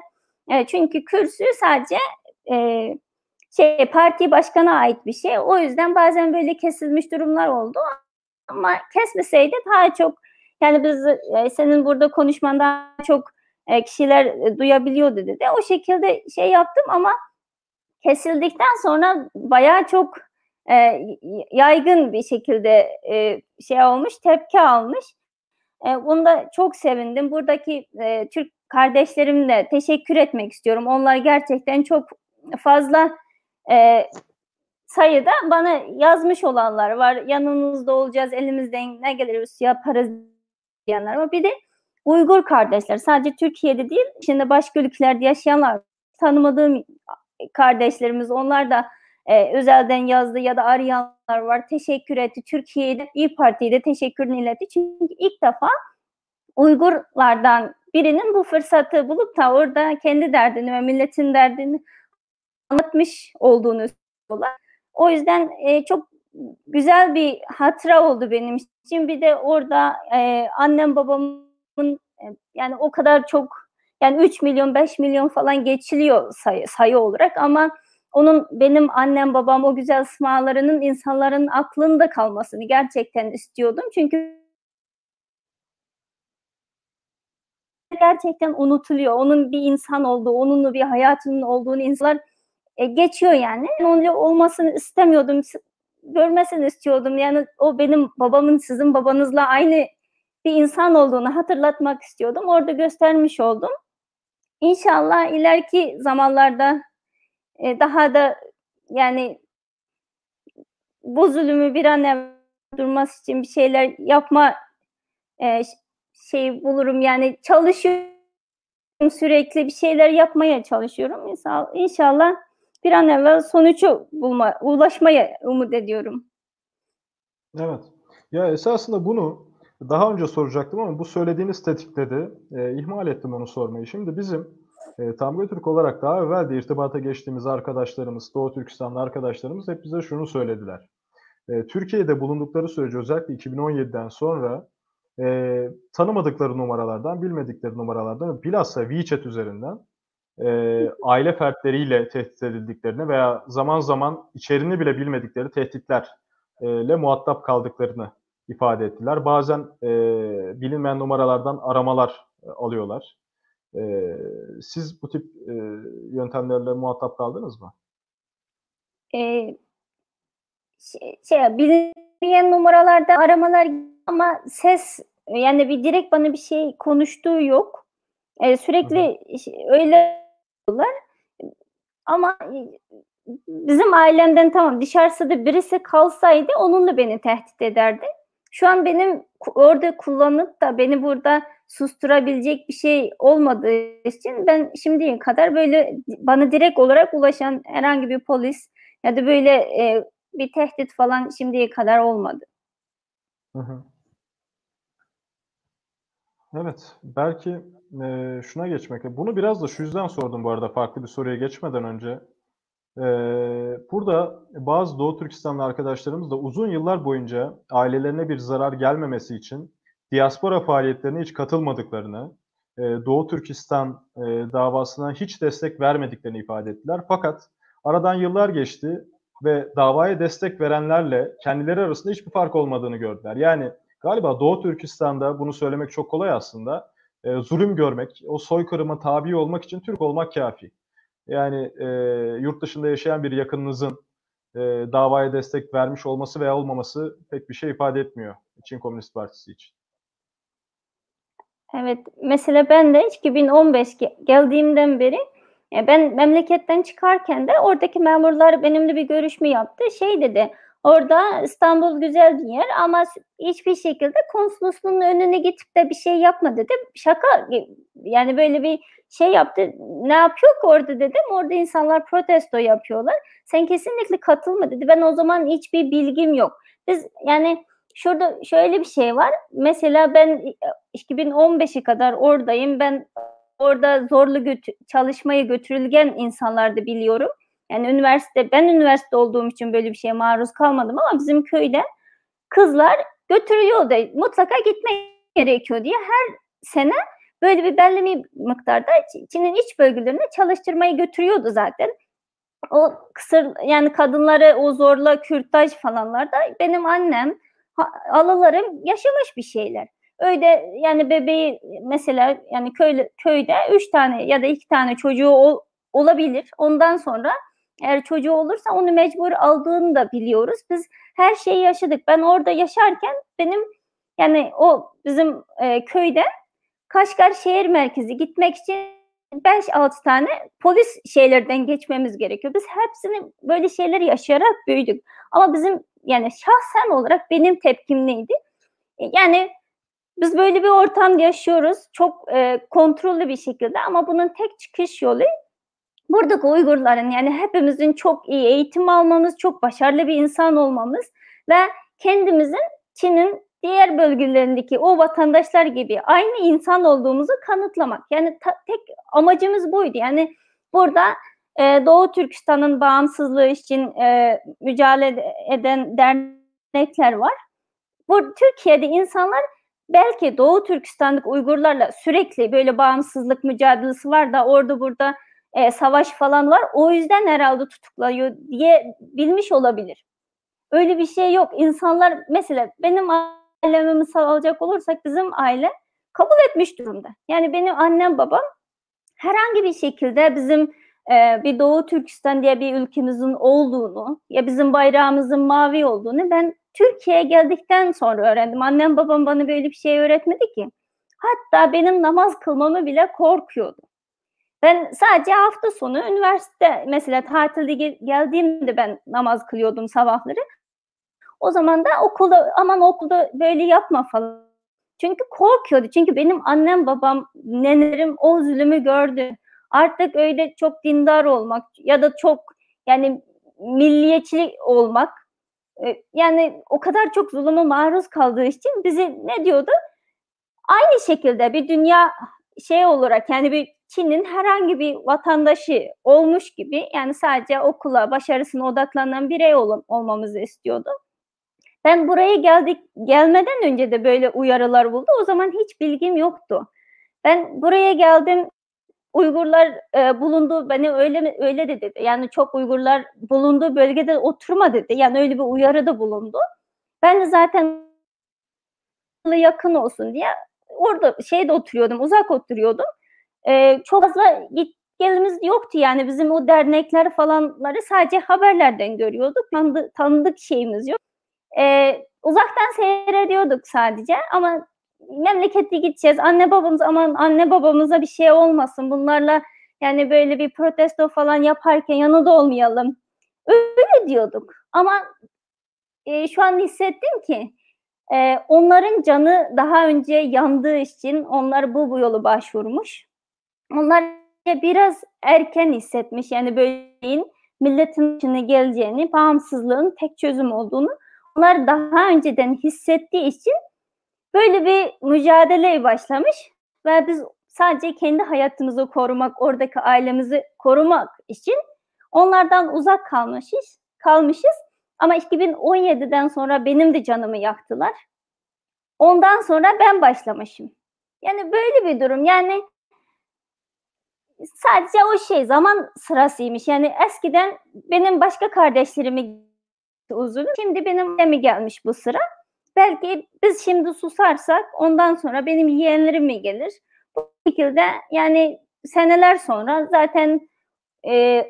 E, çünkü kürsü sadece e, şey parti başkana ait bir şey. O yüzden bazen böyle kesilmiş durumlar oldu. Ama kesmeseydi daha çok yani biz e, senin burada konuşmanda çok e, kişiler e, duyabiliyordu dedi. O şekilde şey yaptım ama kesildikten sonra bayağı çok e, yaygın bir şekilde e, şey olmuş, tepki almış. E, bunda çok sevindim. Buradaki e, Türk kardeşlerimle teşekkür etmek istiyorum. Onlar gerçekten çok fazla e, sayıda bana yazmış olanlar var. Yanınızda olacağız, elimizden ne geliriz yaparız diyenler var. Bir de Uygur kardeşler, sadece Türkiye'de değil, şimdi başka ülkelerde yaşayanlar, tanımadığım kardeşlerimiz, onlar da e, özelden yazdı ya da arayanlar var. Teşekkür etti. Türkiye'de İyi Parti'ye de teşekkürünü iletti. Çünkü ilk defa Uygurlardan birinin bu fırsatı bulup da orada kendi derdini ve milletin derdini anlatmış olduğunu söylüyorlar. O yüzden e, çok güzel bir hatıra oldu benim için. Bir de orada e, annem babamın e, yani o kadar çok yani 3 milyon 5 milyon falan geçiliyor sayı, sayı olarak ama onun benim annem babam o güzel smalarının insanların aklında kalmasını gerçekten istiyordum. Çünkü gerçekten unutuluyor. Onun bir insan olduğu, onunla bir hayatının olduğunu insanlar e, geçiyor yani. Onun olmasını istemiyordum. Görmesini istiyordum. Yani o benim babamın sizin babanızla aynı bir insan olduğunu hatırlatmak istiyordum. Orada göstermiş oldum. İnşallah ileriki zamanlarda e, daha da yani bu zulümü bir an evvel durması için bir şeyler yapma e, şey bulurum yani çalışıyorum sürekli bir şeyler yapmaya çalışıyorum. İnşallah, inşallah bir an evvel sonucu bulma, ulaşmaya umut ediyorum. Evet. Ya esasında bunu daha önce soracaktım ama bu söylediğiniz tetikledi. E, ihmal ettim onu sormayı. Şimdi bizim e, Tamga Türk olarak daha evvel de irtibata geçtiğimiz arkadaşlarımız, Doğu Türkistanlı arkadaşlarımız hep bize şunu söylediler. E, Türkiye'de bulundukları sürece özellikle 2017'den sonra e, tanımadıkları numaralardan, bilmedikleri numaralardan bilhassa WeChat üzerinden e, aile fertleriyle tehdit edildiklerini veya zaman zaman içerini bile bilmedikleri tehditlerle muhatap kaldıklarını ifade ettiler. Bazen e, bilinmeyen numaralardan aramalar e, alıyorlar. E, siz bu tip e, yöntemlerle muhatap kaldınız mı? E, şey, şey bilinmeyen numaralarda aramalar ama ses yani bir direkt bana bir şey konuştuğu yok. E, sürekli hı hı. öyle diyorlar. Ama bizim ailemden tamam dışarıda birisi kalsaydı onunla beni tehdit ederdi. Şu an benim orada kullanıp da beni burada susturabilecek bir şey olmadığı için ben şimdiye kadar böyle bana direkt olarak ulaşan herhangi bir polis ya da böyle e, bir tehdit falan şimdiye kadar olmadı. Evet, belki e, şuna geçmek. Bunu biraz da şu yüzden sordum bu arada farklı bir soruya geçmeden önce. E, burada bazı Doğu Türkistanlı arkadaşlarımız da uzun yıllar boyunca ailelerine bir zarar gelmemesi için diaspora faaliyetlerine hiç katılmadıklarını, e, Doğu Türkistan e, davasına hiç destek vermediklerini ifade ettiler. Fakat aradan yıllar geçti ve davaya destek verenlerle kendileri arasında hiçbir fark olmadığını gördüler. Yani galiba Doğu Türkistan'da bunu söylemek çok kolay aslında. E, zulüm görmek, o soykırıma tabi olmak için Türk olmak kafi. Yani e, yurt dışında yaşayan bir yakınınızın e, davaya destek vermiş olması veya olmaması pek bir şey ifade etmiyor Çin Komünist Partisi için. Evet, mesela ben de 2015 geldiğimden beri ben memleketten çıkarken de oradaki memurlar benimle bir görüşme yaptı. Şey dedi, orada İstanbul güzel bir yer ama hiçbir şekilde konsolosluğun önüne gidip de bir şey yapma dedi. Şaka yani böyle bir şey yaptı. Ne yapıyor ki orada dedim. Orada insanlar protesto yapıyorlar. Sen kesinlikle katılma dedi. Ben o zaman hiçbir bilgim yok. Biz yani şurada şöyle bir şey var. Mesela ben 2015'e kadar oradayım. Ben orada zorlu götü çalışmaya götürülgen insanlar da biliyorum. Yani üniversite, ben üniversite olduğum için böyle bir şeye maruz kalmadım ama bizim köyde kızlar götürüyordu. Mutlaka gitmek gerekiyor diye her sene böyle bir belli miktarda Çin'in iç bölgelerine çalıştırmayı götürüyordu zaten. O kısır yani kadınları o zorla kürtaj falanlarda benim annem, alalarım yaşamış bir şeyler. Öyle yani bebeği mesela yani köy, köyde üç tane ya da iki tane çocuğu ol, olabilir. Ondan sonra eğer çocuğu olursa onu mecbur aldığını da biliyoruz. Biz her şeyi yaşadık. Ben orada yaşarken benim yani o bizim e, köyde Kaşgar şehir merkezi gitmek için 5-6 tane polis şeylerden geçmemiz gerekiyor. Biz hepsini böyle şeyler yaşayarak büyüdük. Ama bizim yani şahsen olarak benim tepkim neydi? Yani biz böyle bir ortam yaşıyoruz. Çok e, kontrollü bir şekilde ama bunun tek çıkış yolu buradaki Uygurların yani hepimizin çok iyi eğitim almamız, çok başarılı bir insan olmamız ve kendimizin Çin'in diğer bölgelerindeki o vatandaşlar gibi aynı insan olduğumuzu kanıtlamak. Yani ta, tek amacımız buydu. Yani burada e, Doğu Türkistan'ın bağımsızlığı için e, mücadele eden dernekler var. Bu Türkiye'de insanlar belki Doğu Türkistan'daki Uygurlarla sürekli böyle bağımsızlık mücadelesi var da orada burada e, savaş falan var. O yüzden herhalde tutukluyor diye bilmiş olabilir. Öyle bir şey yok. İnsanlar mesela benim ailemi misal alacak olursak bizim aile kabul etmiş durumda. Yani benim annem babam herhangi bir şekilde bizim e, bir Doğu Türkistan diye bir ülkemizin olduğunu ya bizim bayrağımızın mavi olduğunu ben Türkiye'ye geldikten sonra öğrendim. Annem babam bana böyle bir şey öğretmedi ki. Hatta benim namaz kılmamı bile korkuyordu. Ben sadece hafta sonu üniversite mesela tatilde geldiğimde ben namaz kılıyordum sabahları. O zaman da okulda aman okulda böyle yapma falan. Çünkü korkuyordu. Çünkü benim annem, babam, nenelerim o zulümü gördü. Artık öyle çok dindar olmak ya da çok yani milliyetçi olmak e, yani o kadar çok zulüme maruz kaldığı için bizi ne diyordu? Aynı şekilde bir dünya şey olarak yani bir Çin'in herhangi bir vatandaşı olmuş gibi yani sadece okula başarısına odaklanan birey ol, olmamızı istiyordu. Ben buraya geldik gelmeden önce de böyle uyarılar buldu. O zaman hiç bilgim yoktu. Ben buraya geldim. Uygurlar e, bulunduğu beni öyle öyle de dedi. Yani çok Uygurlar bulunduğu bölgede oturma dedi. Yani öyle bir uyarı da bulundu. Ben de zaten yakın olsun diye orada şeyde oturuyordum, uzak oturuyordum. E, çok fazla git gelimiz yoktu yani bizim o dernekler falanları sadece haberlerden görüyorduk. Tanıdık, tanıdık şeyimiz yok. E, uzaktan seyrediyorduk sadece ama memlekete gideceğiz. Anne babamız aman anne babamıza bir şey olmasın. Bunlarla yani böyle bir protesto falan yaparken yanında olmayalım. Öyle diyorduk. Ama e, şu an hissettim ki e, onların canı daha önce yandığı için onlar bu bu yolu başvurmuş. Onlar biraz erken hissetmiş. Yani böyleyin milletin içine geleceğini, bağımsızlığın tek çözüm olduğunu onlar daha önceden hissettiği için böyle bir mücadeleye başlamış ve biz sadece kendi hayatımızı korumak, oradaki ailemizi korumak için onlardan uzak kalmışız, kalmışız. Ama 2017'den sonra benim de canımı yaktılar. Ondan sonra ben başlamışım. Yani böyle bir durum. Yani sadece o şey zaman sırasıymış. Yani eskiden benim başka kardeşlerimi uzun. Şimdi benim mi gelmiş bu sıra. Belki biz şimdi susarsak ondan sonra benim yeğenlerim mi gelir? Bu şekilde yani seneler sonra zaten e,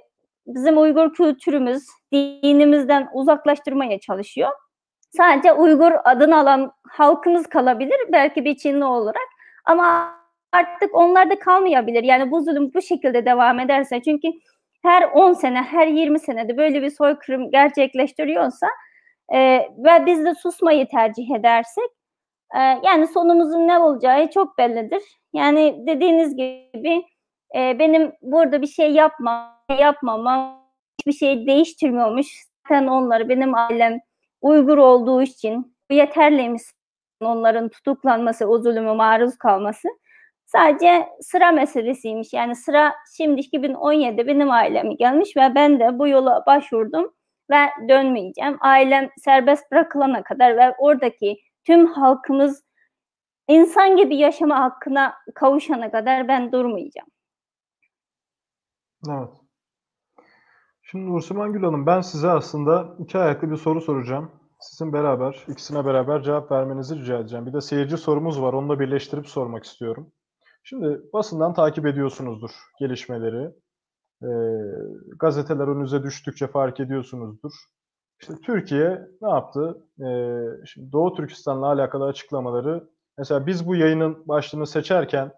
bizim Uygur kültürümüz dinimizden uzaklaştırmaya çalışıyor. Sadece Uygur adını alan halkımız kalabilir belki bir Çinli olarak ama artık onlar da kalmayabilir. Yani bu zulüm bu şekilde devam ederse çünkü her 10 sene, her 20 senede böyle bir soykırım gerçekleştiriyorsa e, ve biz de susmayı tercih edersek e, yani sonumuzun ne olacağı çok bellidir. Yani dediğiniz gibi e, benim burada bir şey yapmam, yapmamam hiçbir şey değiştirmiyormuş. Zaten onları benim ailem Uygur olduğu için yeterliymiş onların tutuklanması, o zulüme maruz kalması. Sadece sıra meselesiymiş. Yani sıra şimdi 2017 benim ailemi gelmiş ve ben de bu yola başvurdum ve dönmeyeceğim. Ailem serbest bırakılana kadar ve oradaki tüm halkımız insan gibi yaşama hakkına kavuşana kadar ben durmayacağım. Evet. Şimdi Nursiman Gül Hanım ben size aslında iki ayaklı bir soru soracağım. Sizin beraber, ikisine beraber cevap vermenizi rica edeceğim. Bir de seyirci sorumuz var. Onu da birleştirip sormak istiyorum. Şimdi basından takip ediyorsunuzdur gelişmeleri. E, gazeteler önünüze düştükçe fark ediyorsunuzdur. İşte Türkiye ne yaptı? E, şimdi Doğu Türkistan'la alakalı açıklamaları. Mesela biz bu yayının başlığını seçerken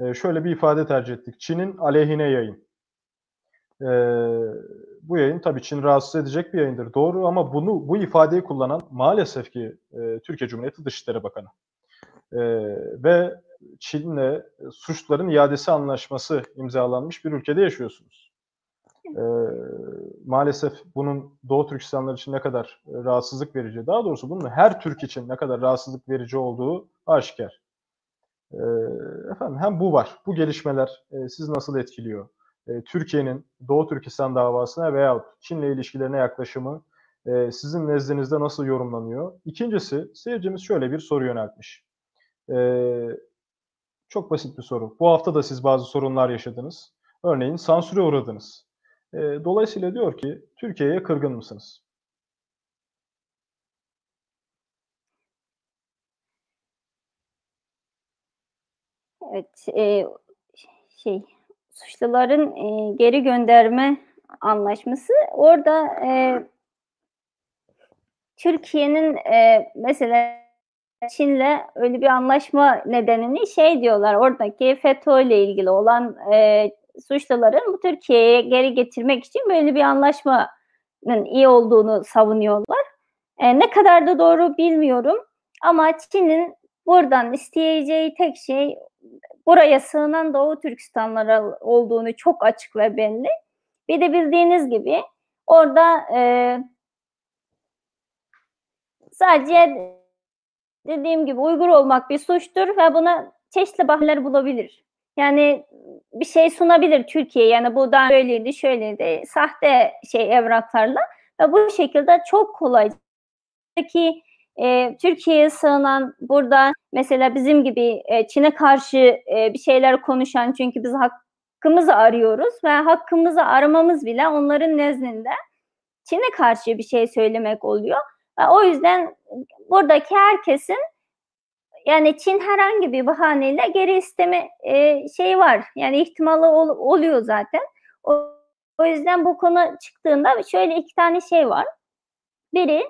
e, şöyle bir ifade tercih ettik. Çin'in aleyhine yayın. E, bu yayın tabii Çin rahatsız edecek bir yayındır. Doğru ama bunu bu ifadeyi kullanan maalesef ki e, Türkiye Cumhuriyeti Dışişleri Bakanı. E, ve Çin'le e, suçların iadesi anlaşması imzalanmış bir ülkede yaşıyorsunuz. E, maalesef bunun Doğu Türkistanlar için ne kadar e, rahatsızlık verici, daha doğrusu bunun her Türk için ne kadar rahatsızlık verici olduğu aşikar. E, efendim hem bu var, bu gelişmeler e, siz nasıl etkiliyor? E, Türkiye'nin Doğu Türkistan davasına veya Çin'le ilişkilerine yaklaşımı e, sizin nezdinizde nasıl yorumlanıyor? İkincisi, seyircimiz şöyle bir soru yöneltmiş. E, çok basit bir soru. Bu hafta da siz bazı sorunlar yaşadınız. Örneğin sansüre uğradınız. E, dolayısıyla diyor ki Türkiye'ye kırgın mısınız? Evet, e, şey suçluların e, geri gönderme anlaşması orada e, Türkiye'nin e, mesela Çin'le öyle bir anlaşma nedenini şey diyorlar oradaki FETÖ ile ilgili olan e, suçluların bu Türkiye'ye geri getirmek için böyle bir anlaşmanın iyi olduğunu savunuyorlar. E, ne kadar da doğru bilmiyorum ama Çin'in buradan isteyeceği tek şey buraya sığınan Doğu Türkistanlara olduğunu çok açık ve belli. Bir de bildiğiniz gibi orada e, sadece dediğim gibi Uygur olmak bir suçtur ve buna çeşitli bahaneler bulabilir. Yani bir şey sunabilir Türkiye yani bu da böyleydi şöyleydi sahte şey evraklarla ve bu şekilde çok kolay ki e, Türkiye'ye sığınan burada mesela bizim gibi e, Çin'e karşı e, bir şeyler konuşan çünkü biz hakkımızı arıyoruz ve hakkımızı aramamız bile onların nezdinde Çin'e karşı bir şey söylemek oluyor. O yüzden buradaki herkesin yani Çin herhangi bir bahaneyle geri isteme e, şeyi var. Yani ihtimali ol, oluyor zaten. O, o yüzden bu konu çıktığında şöyle iki tane şey var. Biri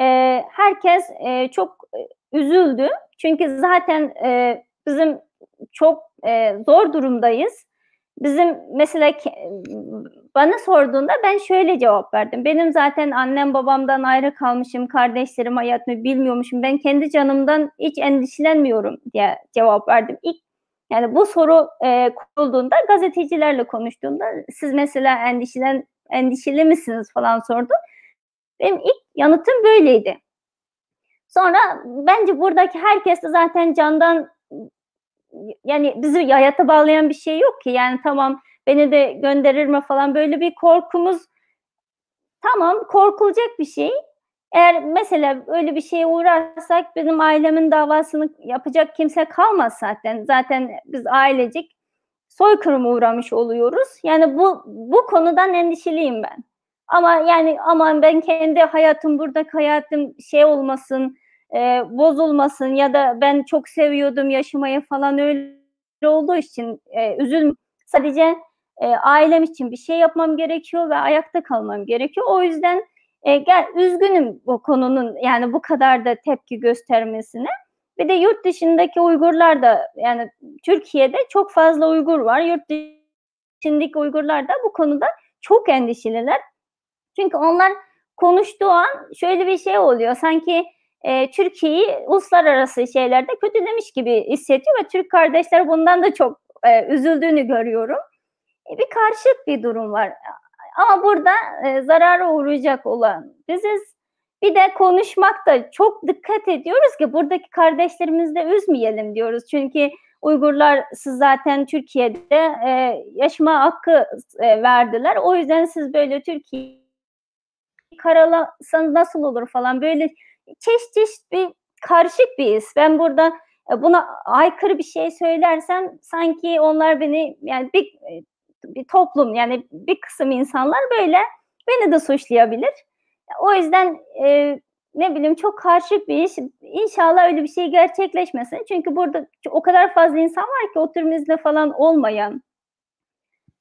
e, herkes e, çok üzüldü. Çünkü zaten e, bizim çok e, zor durumdayız. Bizim mesela bana sorduğunda ben şöyle cevap verdim. Benim zaten annem babamdan ayrı kalmışım, kardeşlerim hayatımı bilmiyormuşum. Ben kendi canımdan hiç endişelenmiyorum diye cevap verdim. İlk yani bu soru e, kurulduğunda gazetecilerle konuştuğumda siz mesela endişelen endişeli misiniz falan sordu. Benim ilk yanıtım böyleydi. Sonra bence buradaki herkes de zaten candan yani bizi hayata bağlayan bir şey yok ki. Yani tamam beni de gönderir mi falan böyle bir korkumuz tamam korkulacak bir şey. Eğer mesela öyle bir şeye uğrarsak bizim ailemin davasını yapacak kimse kalmaz zaten. Zaten biz ailecek soykırıma uğramış oluyoruz. Yani bu bu konudan endişeliyim ben. Ama yani aman ben kendi hayatım buradaki hayatım şey olmasın, e, bozulmasın ya da ben çok seviyordum yaşamayı falan öyle olduğu için e, üzülme. Sadece e, ailem için bir şey yapmam gerekiyor ve ayakta kalmam gerekiyor. O yüzden e, gel üzgünüm bu konunun yani bu kadar da tepki göstermesine. Bir de yurt dışındaki Uygurlar da yani Türkiye'de çok fazla Uygur var. Yurt dışındaki Uygurlar da bu konuda çok endişeliler. Çünkü onlar konuştuğu an şöyle bir şey oluyor. Sanki e, Türkiye'yi uluslararası şeylerde kötülemiş gibi hissediyor ve Türk kardeşler bundan da çok e, üzüldüğünü görüyorum. E, bir karşıt bir durum var. Ama burada e, zarara uğrayacak olan biziz. Bir de konuşmakta çok dikkat ediyoruz ki buradaki kardeşlerimizi de üzmeyelim diyoruz. Çünkü Uygurlar siz zaten Türkiye'de e, yaşama hakkı e, verdiler. O yüzden siz böyle Türkiye karalasanız nasıl olur falan böyle çeşit çeşit bir karışık bir his. Ben burada e, buna aykırı bir şey söylersem sanki onlar beni yani bir, e, bir toplum yani bir kısım insanlar böyle beni de suçlayabilir. O yüzden e, ne bileyim çok karışık bir iş. İnşallah öyle bir şey gerçekleşmesin. Çünkü burada o kadar fazla insan var ki oturum falan olmayan.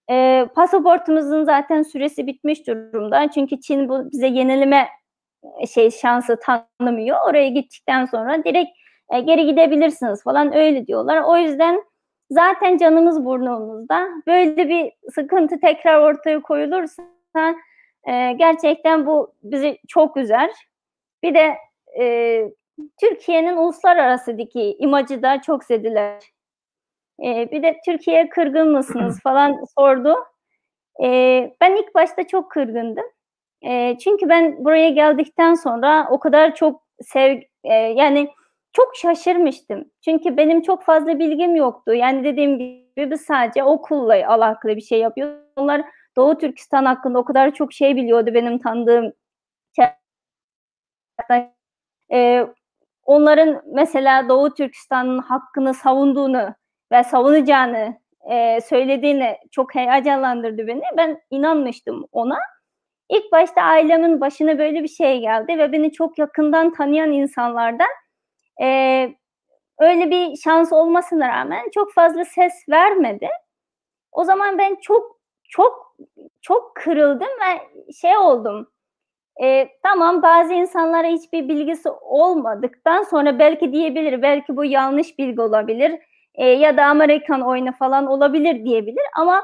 E, pasaportumuzun zaten süresi bitmiş durumda. Çünkü Çin bu bize yenileme şey şansı tanımıyor. Oraya gittikten sonra direkt e, geri gidebilirsiniz falan öyle diyorlar. O yüzden zaten canımız burnumuzda. Böyle bir sıkıntı tekrar ortaya koyulursa e, gerçekten bu bizi çok üzer. Bir de e, Türkiye'nin uluslararasıdaki imajı da çok zediler. E, bir de Türkiye'ye kırgın mısınız falan sordu. E, ben ilk başta çok kırgındım. E, çünkü ben buraya geldikten sonra o kadar çok sev e, yani çok şaşırmıştım. Çünkü benim çok fazla bilgim yoktu. Yani dediğim gibi biz sadece okulla alakalı bir şey yapıyoruz. Onlar Doğu Türkistan hakkında o kadar çok şey biliyordu benim tanıdığım. E, onların mesela Doğu Türkistan'ın hakkını savunduğunu ve savunacağını e, söylediğini çok heyecanlandırdı beni. Ben inanmıştım ona. İlk başta ailemin başına böyle bir şey geldi ve beni çok yakından tanıyan insanlardan e, öyle bir şans olmasına rağmen çok fazla ses vermedi. O zaman ben çok çok çok kırıldım ve şey oldum. E, tamam bazı insanlara hiçbir bilgisi olmadıktan sonra belki diyebilir, belki bu yanlış bilgi olabilir e, ya da Amerikan oyunu falan olabilir diyebilir ama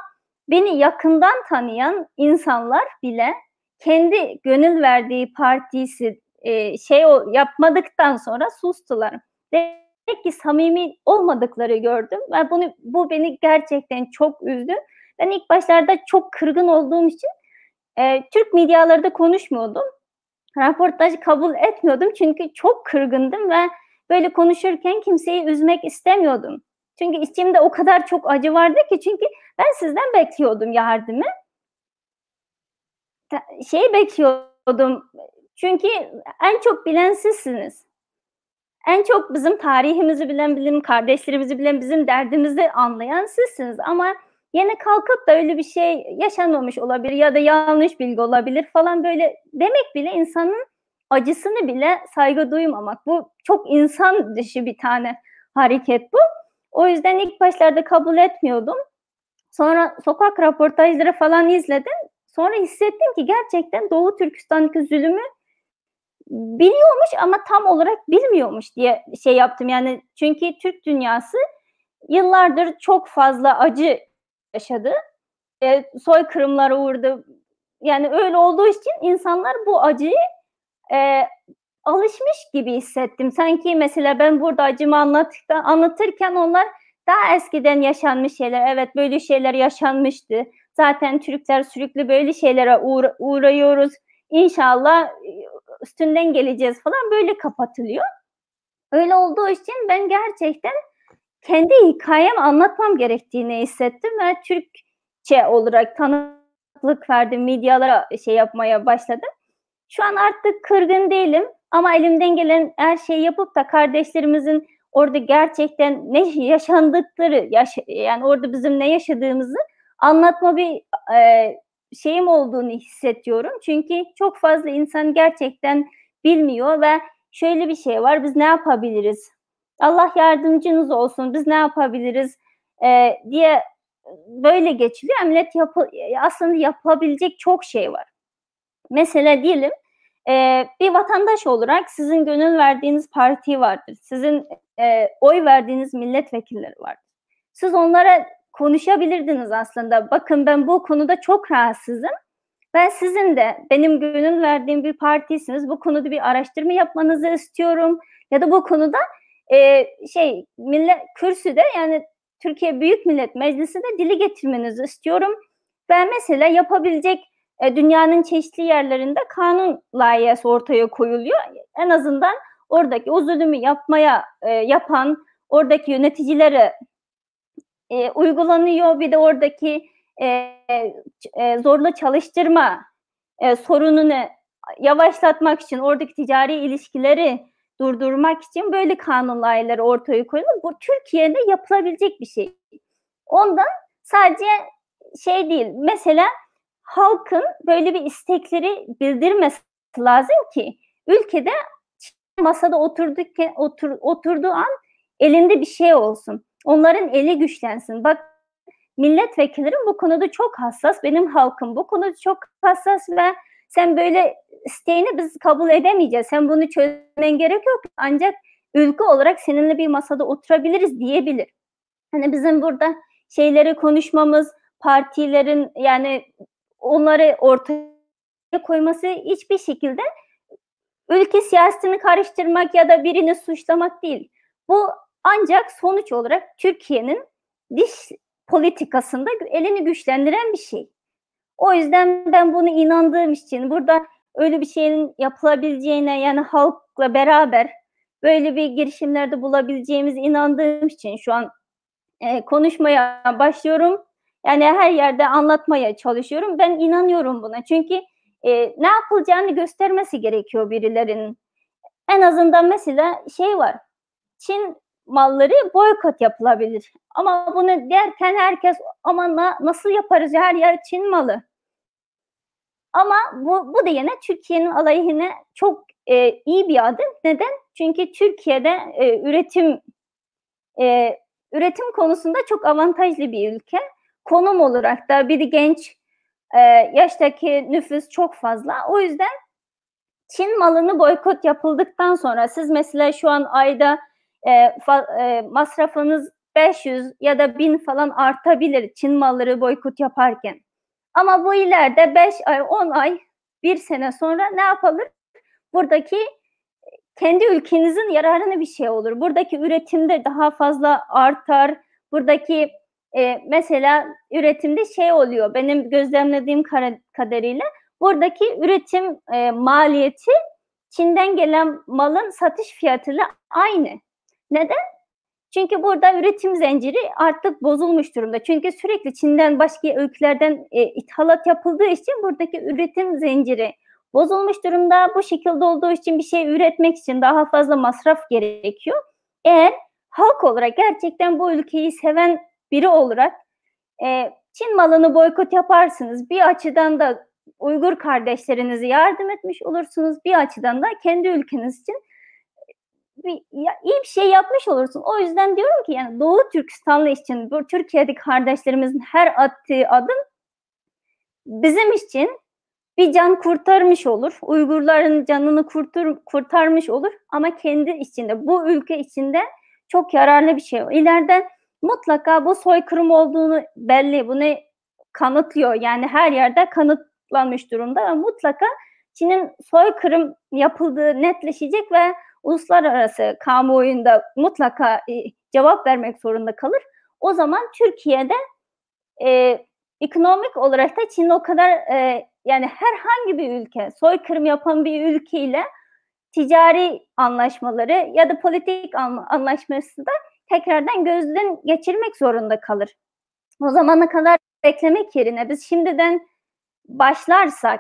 beni yakından tanıyan insanlar bile kendi gönül verdiği partisi e, şey o, yapmadıktan sonra sustular. ki samimi olmadıkları gördüm ve bunu bu beni gerçekten çok üzdü. Ben ilk başlarda çok kırgın olduğum için e, Türk medyalarda konuşmuyordum. Röportaj kabul etmiyordum çünkü çok kırgındım ve böyle konuşurken kimseyi üzmek istemiyordum. Çünkü içimde o kadar çok acı vardı ki çünkü ben sizden bekliyordum yardımı. Şeyi bekliyordum. Çünkü en çok bilen sizsiniz. En çok bizim tarihimizi bilen, bizim kardeşlerimizi bilen, bizim derdimizi anlayan sizsiniz. Ama yine kalkıp da öyle bir şey yaşanmamış olabilir ya da yanlış bilgi olabilir falan böyle demek bile insanın acısını bile saygı duymamak. Bu çok insan dışı bir tane hareket bu. O yüzden ilk başlarda kabul etmiyordum. Sonra sokak röportajları falan izledim. Sonra hissettim ki gerçekten Doğu Türkistan'daki zulümü biliyormuş ama tam olarak bilmiyormuş diye şey yaptım. Yani çünkü Türk dünyası yıllardır çok fazla acı yaşadı. E, soykırımlara uğradı. Yani öyle olduğu için insanlar bu acıyı e, alışmış gibi hissettim. Sanki mesela ben burada acımı anlatırken, anlatırken onlar daha eskiden yaşanmış şeyler. Evet böyle şeyler yaşanmıştı. Zaten Türkler sürekli böyle şeylere uğra- uğrayıyoruz. İnşallah üstünden geleceğiz falan böyle kapatılıyor. Öyle olduğu için ben gerçekten kendi hikayemi anlatmam gerektiğini hissettim ve Türkçe olarak tanıklık verdim, medyalara şey yapmaya başladım. Şu an artık kırgın değilim ama elimden gelen her şeyi yapıp da kardeşlerimizin orada gerçekten ne yaşandıkları, yaş yani orada bizim ne yaşadığımızı anlatma bir e, şeyim olduğunu hissediyorum. Çünkü çok fazla insan gerçekten bilmiyor ve şöyle bir şey var. Biz ne yapabiliriz? Allah yardımcınız olsun. Biz ne yapabiliriz? E, diye böyle geçiliyor. Millet yapı, aslında yapabilecek çok şey var. Mesela diyelim e, bir vatandaş olarak sizin gönül verdiğiniz parti vardır. Sizin e, oy verdiğiniz milletvekilleri vardır. Siz onlara konuşabilirdiniz aslında. Bakın ben bu konuda çok rahatsızım. Ben sizin de benim gönül verdiğim bir partisiniz. Bu konuda bir araştırma yapmanızı istiyorum. Ya da bu konuda e, şey millet kürsüde yani Türkiye Büyük Millet Meclisi'nde dili getirmenizi istiyorum. Ben mesela yapabilecek e, dünyanın çeşitli yerlerinde kanun layihası ortaya koyuluyor. En azından oradaki o zulümü yapmaya e, yapan oradaki yöneticilere e, uygulanıyor. Bir de oradaki e, e, zorla çalıştırma e, sorununu yavaşlatmak için oradaki ticari ilişkileri durdurmak için böyle kanun layihleri ortaya koyuluyor. Bu Türkiye'de yapılabilecek bir şey. Ondan sadece şey değil. Mesela halkın böyle bir istekleri bildirmesi lazım ki ülkede masada oturduk otur, oturduğu an elinde bir şey olsun. Onların eli güçlensin. Bak milletvekillerim bu konuda çok hassas. Benim halkım bu konuda çok hassas ve sen böyle isteğini biz kabul edemeyeceğiz. Sen bunu çözmen gerek yok. Ancak ülke olarak seninle bir masada oturabiliriz diyebilir. Hani bizim burada şeyleri konuşmamız, partilerin yani onları ortaya koyması hiçbir şekilde ülke siyasetini karıştırmak ya da birini suçlamak değil. Bu ancak sonuç olarak Türkiye'nin dış politikasında elini güçlendiren bir şey. O yüzden ben bunu inandığım için burada öyle bir şeyin yapılabileceğine yani halkla beraber böyle bir girişimlerde bulabileceğimiz inandığım için şu an e, konuşmaya başlıyorum. Yani her yerde anlatmaya çalışıyorum. Ben inanıyorum buna. Çünkü e, ne yapılacağını göstermesi gerekiyor birilerinin. En azından mesela şey var. Çin malları boykot yapılabilir. Ama bunu derken herkes ama na, nasıl yaparız her yer Çin malı. Ama bu, bu da yine Türkiye'nin aleyhine çok e, iyi bir adım. Neden? Çünkü Türkiye'de e, üretim e, üretim konusunda çok avantajlı bir ülke. Konum olarak da bir genç e, yaştaki nüfus çok fazla. O yüzden Çin malını boykot yapıldıktan sonra siz mesela şu an ayda e, fa, e, masrafınız 500 ya da 1000 falan artabilir Çin malları boykot yaparken. Ama bu ileride 5 ay, 10 ay, bir sene sonra ne yapılır? Buradaki kendi ülkenizin yararına bir şey olur. Buradaki üretimde daha fazla artar. Buradaki e, mesela üretimde şey oluyor. Benim gözlemlediğim kadarıyla buradaki üretim e, maliyeti Çin'den gelen malın satış fiyatıyla aynı. Neden? Çünkü burada üretim zinciri artık bozulmuş durumda. Çünkü sürekli Çin'den başka ülkelerden e, ithalat yapıldığı için buradaki üretim zinciri bozulmuş durumda. Bu şekilde olduğu için bir şey üretmek için daha fazla masraf gerekiyor. Eğer halk olarak gerçekten bu ülkeyi seven biri olarak e, Çin malını boykot yaparsınız. Bir açıdan da Uygur kardeşlerinize yardım etmiş olursunuz. Bir açıdan da kendi ülkeniz için bir, ya, iyi bir şey yapmış olursun. O yüzden diyorum ki yani Doğu Türkistanlı için bu Türkiye'deki kardeşlerimizin her attığı adım bizim için bir can kurtarmış olur. Uygurların canını kurtar, kurtarmış olur ama kendi içinde bu ülke içinde çok yararlı bir şey. İleride mutlaka bu soykırım olduğunu belli. Bunu kanıtlıyor. Yani her yerde kanıtlanmış durumda ve mutlaka Çin'in soykırım yapıldığı netleşecek ve uluslararası kamuoyunda mutlaka e, cevap vermek zorunda kalır. O zaman Türkiye'de e, ekonomik olarak da Çin o kadar e, yani herhangi bir ülke soykırım yapan bir ülkeyle ticari anlaşmaları ya da politik anlaşması da tekrardan gözden geçirmek zorunda kalır. O zamana kadar beklemek yerine biz şimdiden başlarsak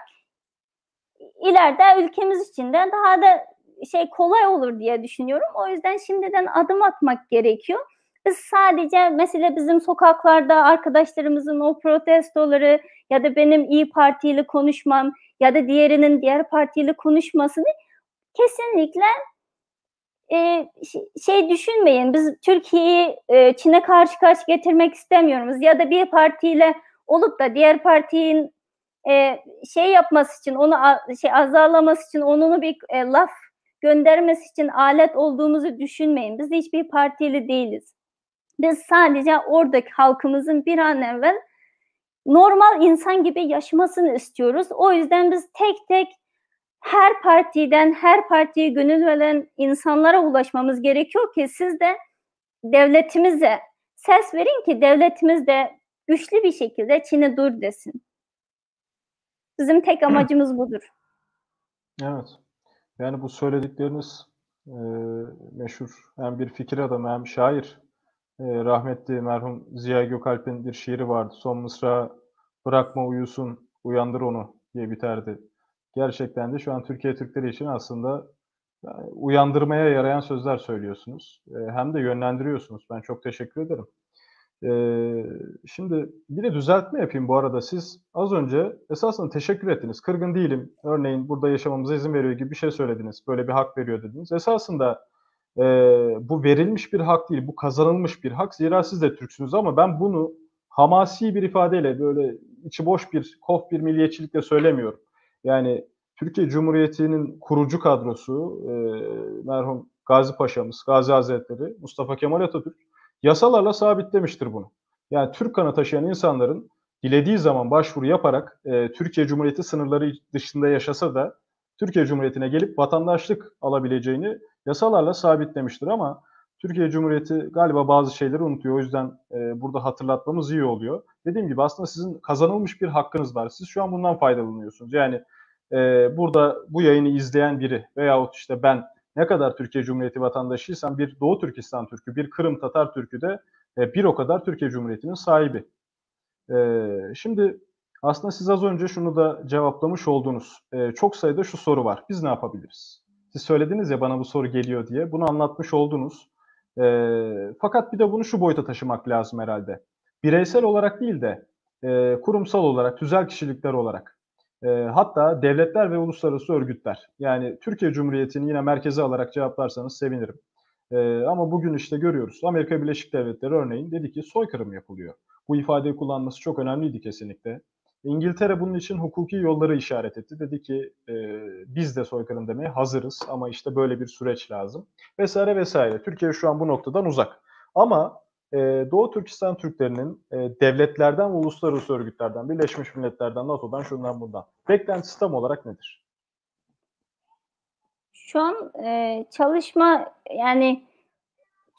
ileride ülkemiz için de daha da şey kolay olur diye düşünüyorum. O yüzden şimdiden adım atmak gerekiyor. Biz sadece mesela bizim sokaklarda arkadaşlarımızın o protestoları ya da benim iyi Partiyle konuşmam ya da diğerinin diğer partiyle konuşmasını kesinlikle e, şey düşünmeyin. Biz Türkiye'yi e, Çin'e karşı karşı getirmek istemiyoruz ya da bir partiyle olup da diğer partinin e, şey yapması için onu şey azarlaması için onun bir e, laf göndermesi için alet olduğumuzu düşünmeyin. Biz hiçbir partili değiliz. Biz sadece oradaki halkımızın bir an evvel normal insan gibi yaşamasını istiyoruz. O yüzden biz tek tek her partiden, her partiye gönül veren insanlara ulaşmamız gerekiyor ki siz de devletimize ses verin ki devletimiz de güçlü bir şekilde Çin'e dur desin. Bizim tek amacımız budur. Evet. Yani bu söyledikleriniz e, meşhur hem bir fikir adamı hem şair e, rahmetli merhum Ziya Gökalp'in bir şiiri vardı. Son mısra bırakma uyusun, uyandır onu diye biterdi. Gerçekten de şu an Türkiye Türkleri için aslında yani uyandırmaya yarayan sözler söylüyorsunuz. E, hem de yönlendiriyorsunuz. Ben çok teşekkür ederim. Ee, şimdi bir de düzeltme yapayım bu arada. Siz az önce esasında teşekkür ettiniz. Kırgın değilim. Örneğin burada yaşamamıza izin veriyor gibi bir şey söylediniz. Böyle bir hak veriyor dediniz. Esasında e, bu verilmiş bir hak değil. Bu kazanılmış bir hak. Zira siz de Türksünüz ama ben bunu hamasi bir ifadeyle böyle içi boş bir, kof bir milliyetçilikle söylemiyorum. Yani Türkiye Cumhuriyeti'nin kurucu kadrosu e, merhum Gazi Paşa'mız, Gazi Hazretleri, Mustafa Kemal Atatürk yasalarla sabitlemiştir bunu. Yani Türk kanı taşıyan insanların dilediği zaman başvuru yaparak e, Türkiye Cumhuriyeti sınırları dışında yaşasa da Türkiye Cumhuriyeti'ne gelip vatandaşlık alabileceğini yasalarla sabitlemiştir ama Türkiye Cumhuriyeti galiba bazı şeyleri unutuyor. O yüzden e, burada hatırlatmamız iyi oluyor. Dediğim gibi aslında sizin kazanılmış bir hakkınız var. Siz şu an bundan faydalanıyorsunuz. Yani e, burada bu yayını izleyen biri veyahut işte ben ne kadar Türkiye Cumhuriyeti vatandaşıysan bir Doğu Türkistan Türk'ü, bir Kırım Tatar Türk'ü de e, bir o kadar Türkiye Cumhuriyeti'nin sahibi. E, şimdi aslında siz az önce şunu da cevaplamış oldunuz. E, çok sayıda şu soru var. Biz ne yapabiliriz? Siz söylediniz ya bana bu soru geliyor diye. Bunu anlatmış oldunuz. E, fakat bir de bunu şu boyuta taşımak lazım herhalde. Bireysel olarak değil de e, kurumsal olarak, tüzel kişilikler olarak e, hatta devletler ve uluslararası örgütler. Yani Türkiye Cumhuriyeti'ni yine merkeze alarak cevaplarsanız sevinirim. E, ama bugün işte görüyoruz. Amerika Birleşik Devletleri örneğin dedi ki soykırım yapılıyor. Bu ifadeyi kullanması çok önemliydi kesinlikle. İngiltere bunun için hukuki yolları işaret etti. Dedi ki e, biz de soykırım demeye hazırız ama işte böyle bir süreç lazım. Vesaire vesaire. Türkiye şu an bu noktadan uzak. Ama e, Doğu Türkistan Türklerinin e, devletlerden ve uluslararası örgütlerden, Birleşmiş Milletler'den, NATO'dan, şundan bundan beklentisi tam olarak nedir? şu an e, çalışma yani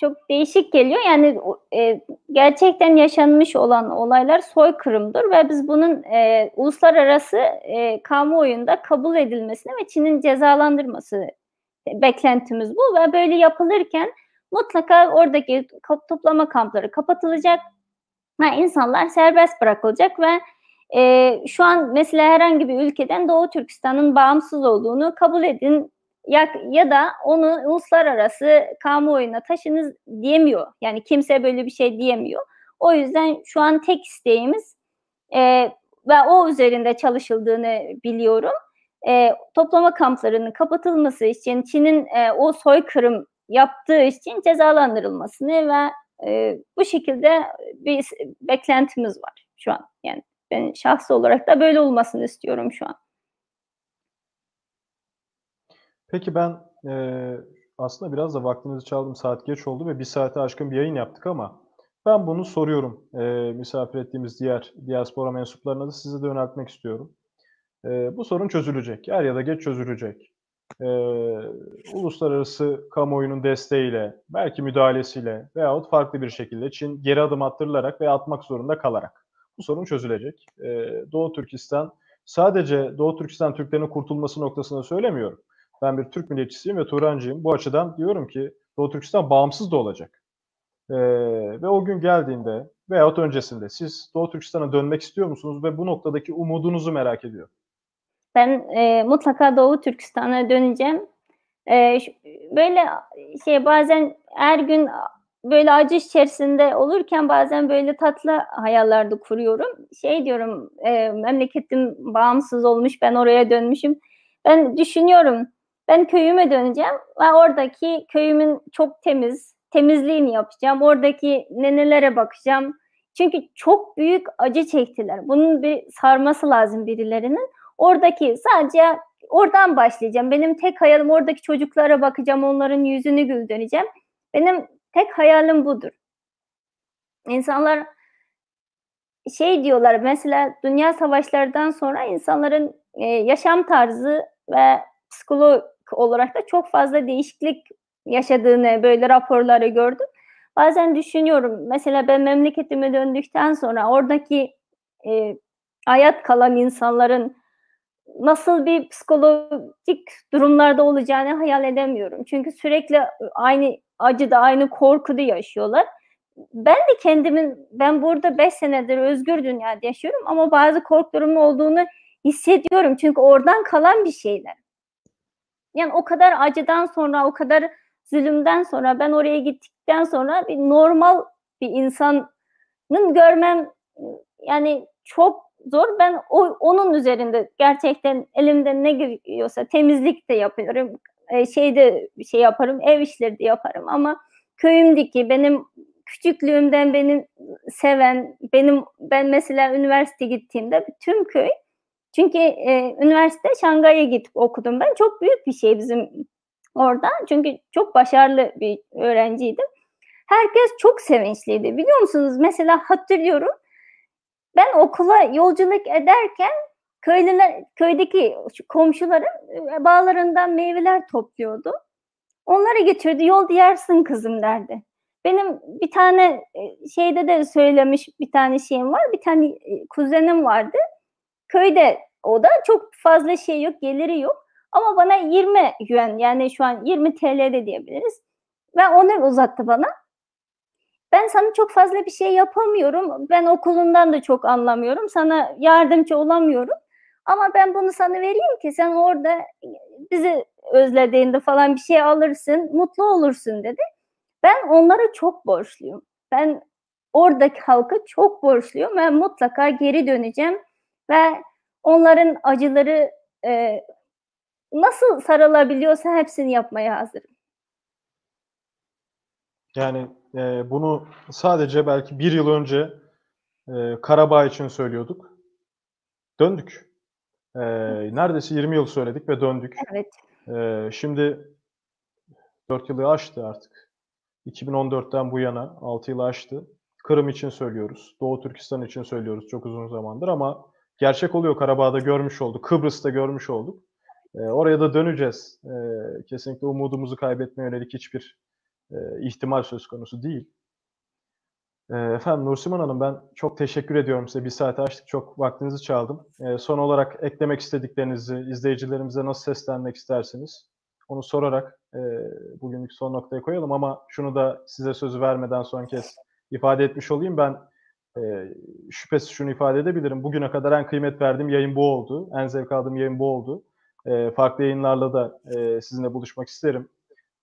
çok değişik geliyor. Yani e, gerçekten yaşanmış olan olaylar soykırımdır ve biz bunun uluslararası kamuoyunda kabul edilmesini ve Çin'in cezalandırması beklentimiz bu ve böyle yapılırken mutlaka oradaki toplama kampları kapatılacak ve insanlar serbest bırakılacak ve e, şu an mesela herhangi bir ülkeden Doğu Türkistan'ın bağımsız olduğunu kabul edin ya, ya da onu uluslararası kamuoyuna taşınız diyemiyor. Yani kimse böyle bir şey diyemiyor. O yüzden şu an tek isteğimiz e, ve o üzerinde çalışıldığını biliyorum. E, toplama kamplarının kapatılması için Çin'in e, o soykırım yaptığı için cezalandırılmasını ve e, bu şekilde bir beklentimiz var şu an. Yani ben şahsi olarak da böyle olmasını istiyorum şu an. Peki ben e, aslında biraz da vaktinizi çaldım. Saat geç oldu ve bir saate aşkın bir yayın yaptık ama ben bunu soruyorum. E, misafir ettiğimiz diğer diaspora mensuplarına da size de yöneltmek istiyorum. E, bu sorun çözülecek. Er ya da geç çözülecek. E, uluslararası kamuoyunun desteğiyle, belki müdahalesiyle veyahut farklı bir şekilde Çin geri adım attırılarak ve atmak zorunda kalarak bu sorun çözülecek. E, Doğu Türkistan sadece Doğu Türkistan Türklerinin kurtulması noktasında söylemiyorum. Ben bir Türk milliyetçisiyim ve Turancıyım. Bu açıdan diyorum ki Doğu Türkistan bağımsız da olacak. Ee, ve o gün geldiğinde veyahut öncesinde siz Doğu Türkistan'a dönmek istiyor musunuz ve bu noktadaki umudunuzu merak ediyorum. Ben e, mutlaka Doğu Türkistan'a döneceğim. E, böyle şey bazen her gün böyle acı içerisinde olurken bazen böyle tatlı hayallerde kuruyorum. Şey diyorum e, memleketim bağımsız olmuş ben oraya dönmüşüm. Ben düşünüyorum ben köyüme döneceğim ve oradaki köyümün çok temiz, temizliğini yapacağım. Oradaki nenelere bakacağım. Çünkü çok büyük acı çektiler. Bunun bir sarması lazım birilerinin. Oradaki sadece oradan başlayacağım. Benim tek hayalim oradaki çocuklara bakacağım, onların yüzünü güldüreceğim. Benim tek hayalim budur. İnsanlar şey diyorlar mesela dünya savaşlarından sonra insanların e, yaşam tarzı ve psikolog olarak da çok fazla değişiklik yaşadığını böyle raporları gördüm. Bazen düşünüyorum mesela ben memleketime döndükten sonra oradaki e, hayat kalan insanların nasıl bir psikolojik durumlarda olacağını hayal edemiyorum. Çünkü sürekli aynı acıda, aynı korkuda yaşıyorlar. Ben de kendimin, ben burada 5 senedir özgür dünyada yaşıyorum ama bazı korkularımın olduğunu hissediyorum. Çünkü oradan kalan bir şeyler. Yani o kadar acıdan sonra, o kadar zulümden sonra ben oraya gittikten sonra bir normal bir insanın görmem yani çok zor. Ben o, onun üzerinde gerçekten elimden ne geliyorsa temizlik de yapıyorum. E, şeyde şey yaparım, ev işleri de yaparım ama köyümdeki benim küçüklüğümden beni seven, benim ben mesela üniversite gittiğimde tüm köy çünkü e, üniversite Şangay'a gidip okudum ben. Çok büyük bir şey bizim orada. Çünkü çok başarılı bir öğrenciydim. Herkes çok sevinçliydi. Biliyor musunuz? Mesela hatırlıyorum. Ben okula yolculuk ederken köylüler, köydeki komşularım e, bağlarından meyveler topluyordu. Onları getirdi. Yol yersin kızım derdi. Benim bir tane e, şeyde de söylemiş bir tane şeyim var. Bir tane e, kuzenim vardı. Köyde o da çok fazla şey yok, geliri yok. Ama bana 20 yuan yani şu an 20 TL de diyebiliriz. Ve onu uzattı bana. Ben sana çok fazla bir şey yapamıyorum. Ben okulundan da çok anlamıyorum. Sana yardımcı olamıyorum. Ama ben bunu sana vereyim ki sen orada bizi özlediğinde falan bir şey alırsın, mutlu olursun dedi. Ben onlara çok borçluyum. Ben oradaki halka çok borçluyum ve mutlaka geri döneceğim ve onların acıları e, nasıl sarılabiliyorsa hepsini yapmaya hazırım. Yani e, bunu sadece belki bir yıl önce e, Karabağ için söylüyorduk. Döndük. E, neredeyse 20 yıl söyledik ve döndük. Evet. E, şimdi 4 yılı aştı artık. 2014'ten bu yana 6 yılı aştı. Kırım için söylüyoruz. Doğu Türkistan için söylüyoruz çok uzun zamandır ama gerçek oluyor Karabağ'da görmüş olduk. Kıbrıs'ta görmüş olduk. E, oraya da döneceğiz. E, kesinlikle umudumuzu kaybetmeye yönelik hiçbir e, ihtimal söz konusu değil. E, efendim Nursiman Hanım ben çok teşekkür ediyorum size. Bir saate açtık. Çok vaktinizi çaldım. E, son olarak eklemek istediklerinizi, izleyicilerimize nasıl seslenmek istersiniz? Onu sorarak e, bugünlük son noktaya koyalım ama şunu da size sözü vermeden son kez ifade etmiş olayım. Ben e, şüphesiz şunu ifade edebilirim. Bugüne kadar en kıymet verdiğim yayın bu oldu. En zevk aldığım yayın bu oldu. E, farklı yayınlarla da e, sizinle buluşmak isterim.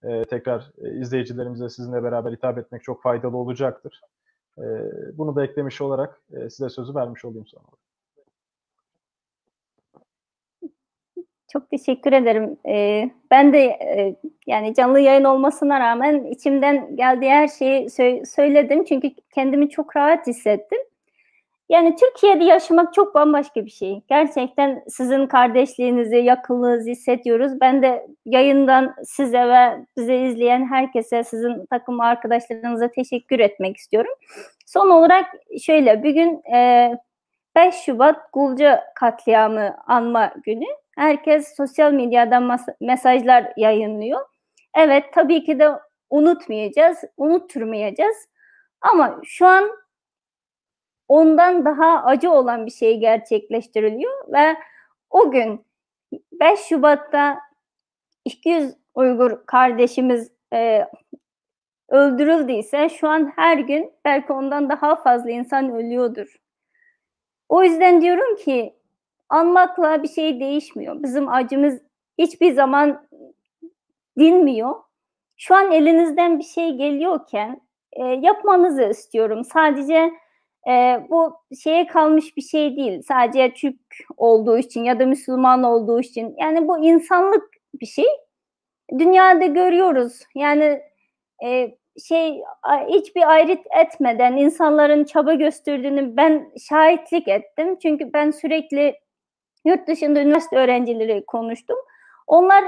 E, tekrar e, izleyicilerimize sizinle beraber hitap etmek çok faydalı olacaktır. E, bunu da eklemiş olarak e, size sözü vermiş olayım sonra. Çok teşekkür ederim. Ee, ben de e, yani canlı yayın olmasına rağmen içimden geldiği her şeyi sö- söyledim. Çünkü kendimi çok rahat hissettim. Yani Türkiye'de yaşamak çok bambaşka bir şey. Gerçekten sizin kardeşliğinizi, yakınlığınızı hissediyoruz. Ben de yayından size ve bizi izleyen herkese, sizin takım arkadaşlarınıza teşekkür etmek istiyorum. Son olarak şöyle, bugün e, 5 Şubat Gulca katliamı anma günü. Herkes sosyal medyadan mesajlar yayınlıyor. Evet tabii ki de unutmayacağız, unutturmayacağız. Ama şu an ondan daha acı olan bir şey gerçekleştiriliyor ve o gün 5 Şubat'ta 200 Uygur kardeşimiz e, öldürüldüyse şu an her gün belki ondan daha fazla insan ölüyordur. O yüzden diyorum ki anmakla bir şey değişmiyor. Bizim acımız hiçbir zaman dinmiyor. Şu an elinizden bir şey geliyorken e, yapmanızı istiyorum. Sadece e, bu şeye kalmış bir şey değil. Sadece Türk olduğu için ya da Müslüman olduğu için. Yani bu insanlık bir şey. Dünyada görüyoruz. Yani e, şey hiçbir ayrıt etmeden insanların çaba gösterdiğini ben şahitlik ettim. Çünkü ben sürekli yurt dışında üniversite öğrencileri konuştum. Onlar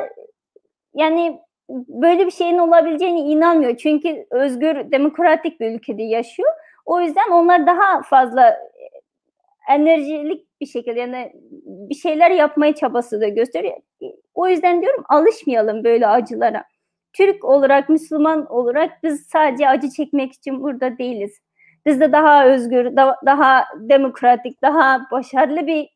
yani böyle bir şeyin olabileceğine inanmıyor. Çünkü özgür, demokratik bir ülkede yaşıyor. O yüzden onlar daha fazla enerjilik bir şekilde yani bir şeyler yapmaya çabası da gösteriyor. O yüzden diyorum alışmayalım böyle acılara. Türk olarak, Müslüman olarak biz sadece acı çekmek için burada değiliz. Biz de daha özgür, da, daha demokratik, daha başarılı bir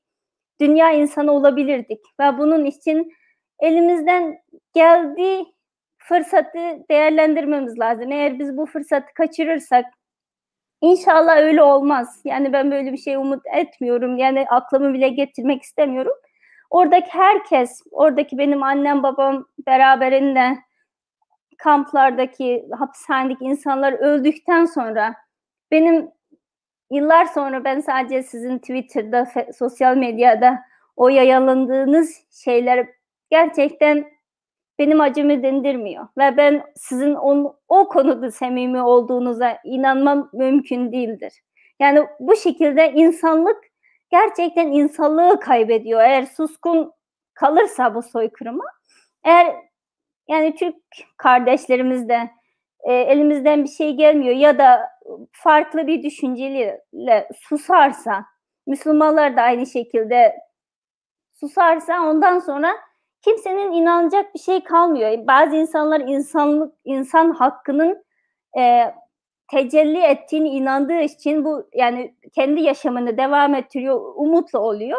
dünya insanı olabilirdik. Ve bunun için elimizden geldiği fırsatı değerlendirmemiz lazım. Eğer biz bu fırsatı kaçırırsak inşallah öyle olmaz. Yani ben böyle bir şey umut etmiyorum. Yani aklımı bile getirmek istemiyorum. Oradaki herkes, oradaki benim annem babam beraberinde kamplardaki, hapishanedeki insanlar öldükten sonra benim yıllar sonra ben sadece sizin Twitter'da, sosyal medyada o yayınlandığınız şeyler gerçekten benim acımı dindirmiyor. Ve ben sizin on, o konuda samimi olduğunuza inanmam mümkün değildir. Yani bu şekilde insanlık gerçekten insanlığı kaybediyor. Eğer suskun kalırsa bu soykırıma, eğer yani Türk kardeşlerimiz de e, elimizden bir şey gelmiyor ya da farklı bir düşünceliyle susarsa, Müslümanlar da aynı şekilde susarsa ondan sonra kimsenin inanacak bir şey kalmıyor. Bazı insanlar insanlık insan hakkının e, tecelli ettiğini inandığı için bu yani kendi yaşamını devam ettiriyor, umutlu oluyor.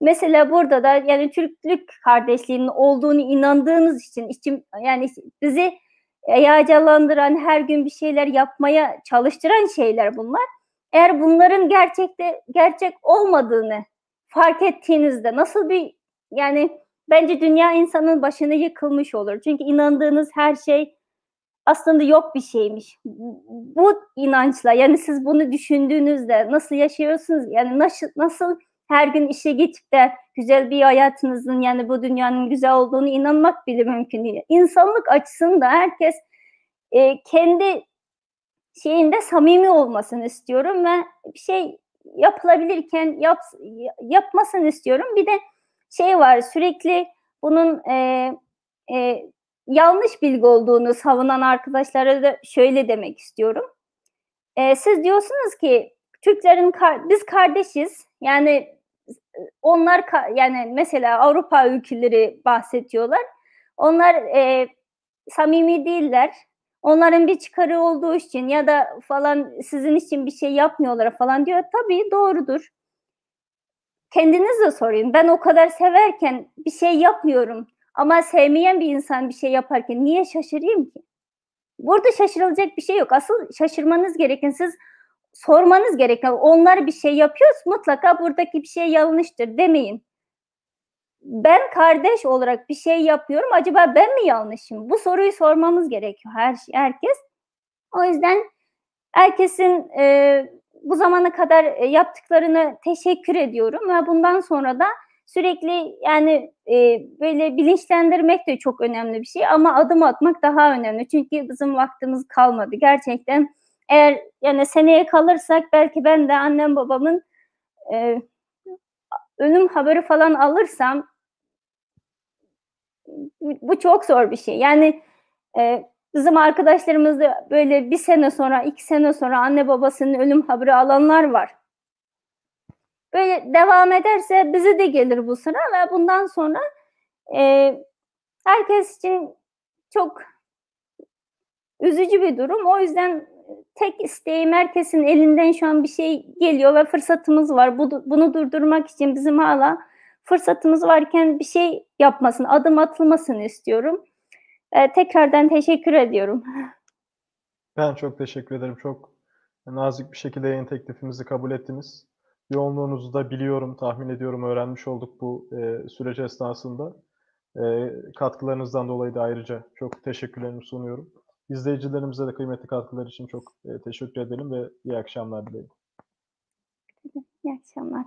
Mesela burada da yani Türklük kardeşliğinin olduğunu inandığınız için, için yani bizi heyecanlandıran, her gün bir şeyler yapmaya çalıştıran şeyler bunlar. Eğer bunların gerçekte gerçek olmadığını fark ettiğinizde nasıl bir yani bence dünya insanın başına yıkılmış olur. Çünkü inandığınız her şey aslında yok bir şeymiş. Bu inançla yani siz bunu düşündüğünüzde nasıl yaşıyorsunuz? Yani nasıl nasıl her gün işe gidip de güzel bir hayatınızın yani bu dünyanın güzel olduğunu inanmak bile mümkün değil. İnsanlık açısında herkes e, kendi şeyinde samimi olmasını istiyorum ve bir şey yapılabilirken yap, yapmasını istiyorum. Bir de şey var sürekli bunun e, e, yanlış bilgi olduğunu savunan arkadaşlara da şöyle demek istiyorum. E, siz diyorsunuz ki Türklerin biz kardeşiz. Yani onlar yani mesela Avrupa ülkeleri bahsediyorlar. Onlar e, samimi değiller. Onların bir çıkarı olduğu için ya da falan sizin için bir şey yapmıyorlar falan diyor. Tabii doğrudur. Kendiniz de sorun. Ben o kadar severken bir şey yapmıyorum. Ama sevmeyen bir insan bir şey yaparken niye şaşırayım ki? Burada şaşırılacak bir şey yok. Asıl şaşırmanız gereken siz sormanız gereken onlar bir şey yapıyorsa mutlaka buradaki bir şey yanlıştır demeyin. Ben kardeş olarak bir şey yapıyorum. Acaba ben mi yanlışım? Bu soruyu sormamız gerekiyor her herkes. O yüzden herkesin e, bu zamana kadar e, yaptıklarını teşekkür ediyorum ve bundan sonra da sürekli yani e, böyle bilinçlendirmek de çok önemli bir şey ama adım atmak daha önemli. Çünkü bizim vaktimiz kalmadı. Gerçekten eğer yani seneye kalırsak belki ben de annem babamın e, ölüm haberi falan alırsam bu çok zor bir şey. Yani e, bizim arkadaşlarımız da böyle bir sene sonra, iki sene sonra anne babasının ölüm haberi alanlar var. Böyle devam ederse bize de gelir bu sıra ve bundan sonra e, herkes için çok üzücü bir durum. O yüzden tek isteğim herkesin elinden şu an bir şey geliyor ve fırsatımız var. Bu, bunu durdurmak için bizim hala fırsatımız varken bir şey yapmasını, adım atılmasını istiyorum. Ee, tekrardan teşekkür ediyorum. Ben çok teşekkür ederim. Çok nazik bir şekilde yayın teklifimizi kabul ettiniz. Yoğunluğunuzu da biliyorum, tahmin ediyorum, öğrenmiş olduk bu e, süreç esnasında. E, katkılarınızdan dolayı da ayrıca çok teşekkürlerimi sunuyorum. İzleyicilerimize de kıymetli katkılar için çok e, teşekkür edelim ve iyi akşamlar dilerim. İyi akşamlar.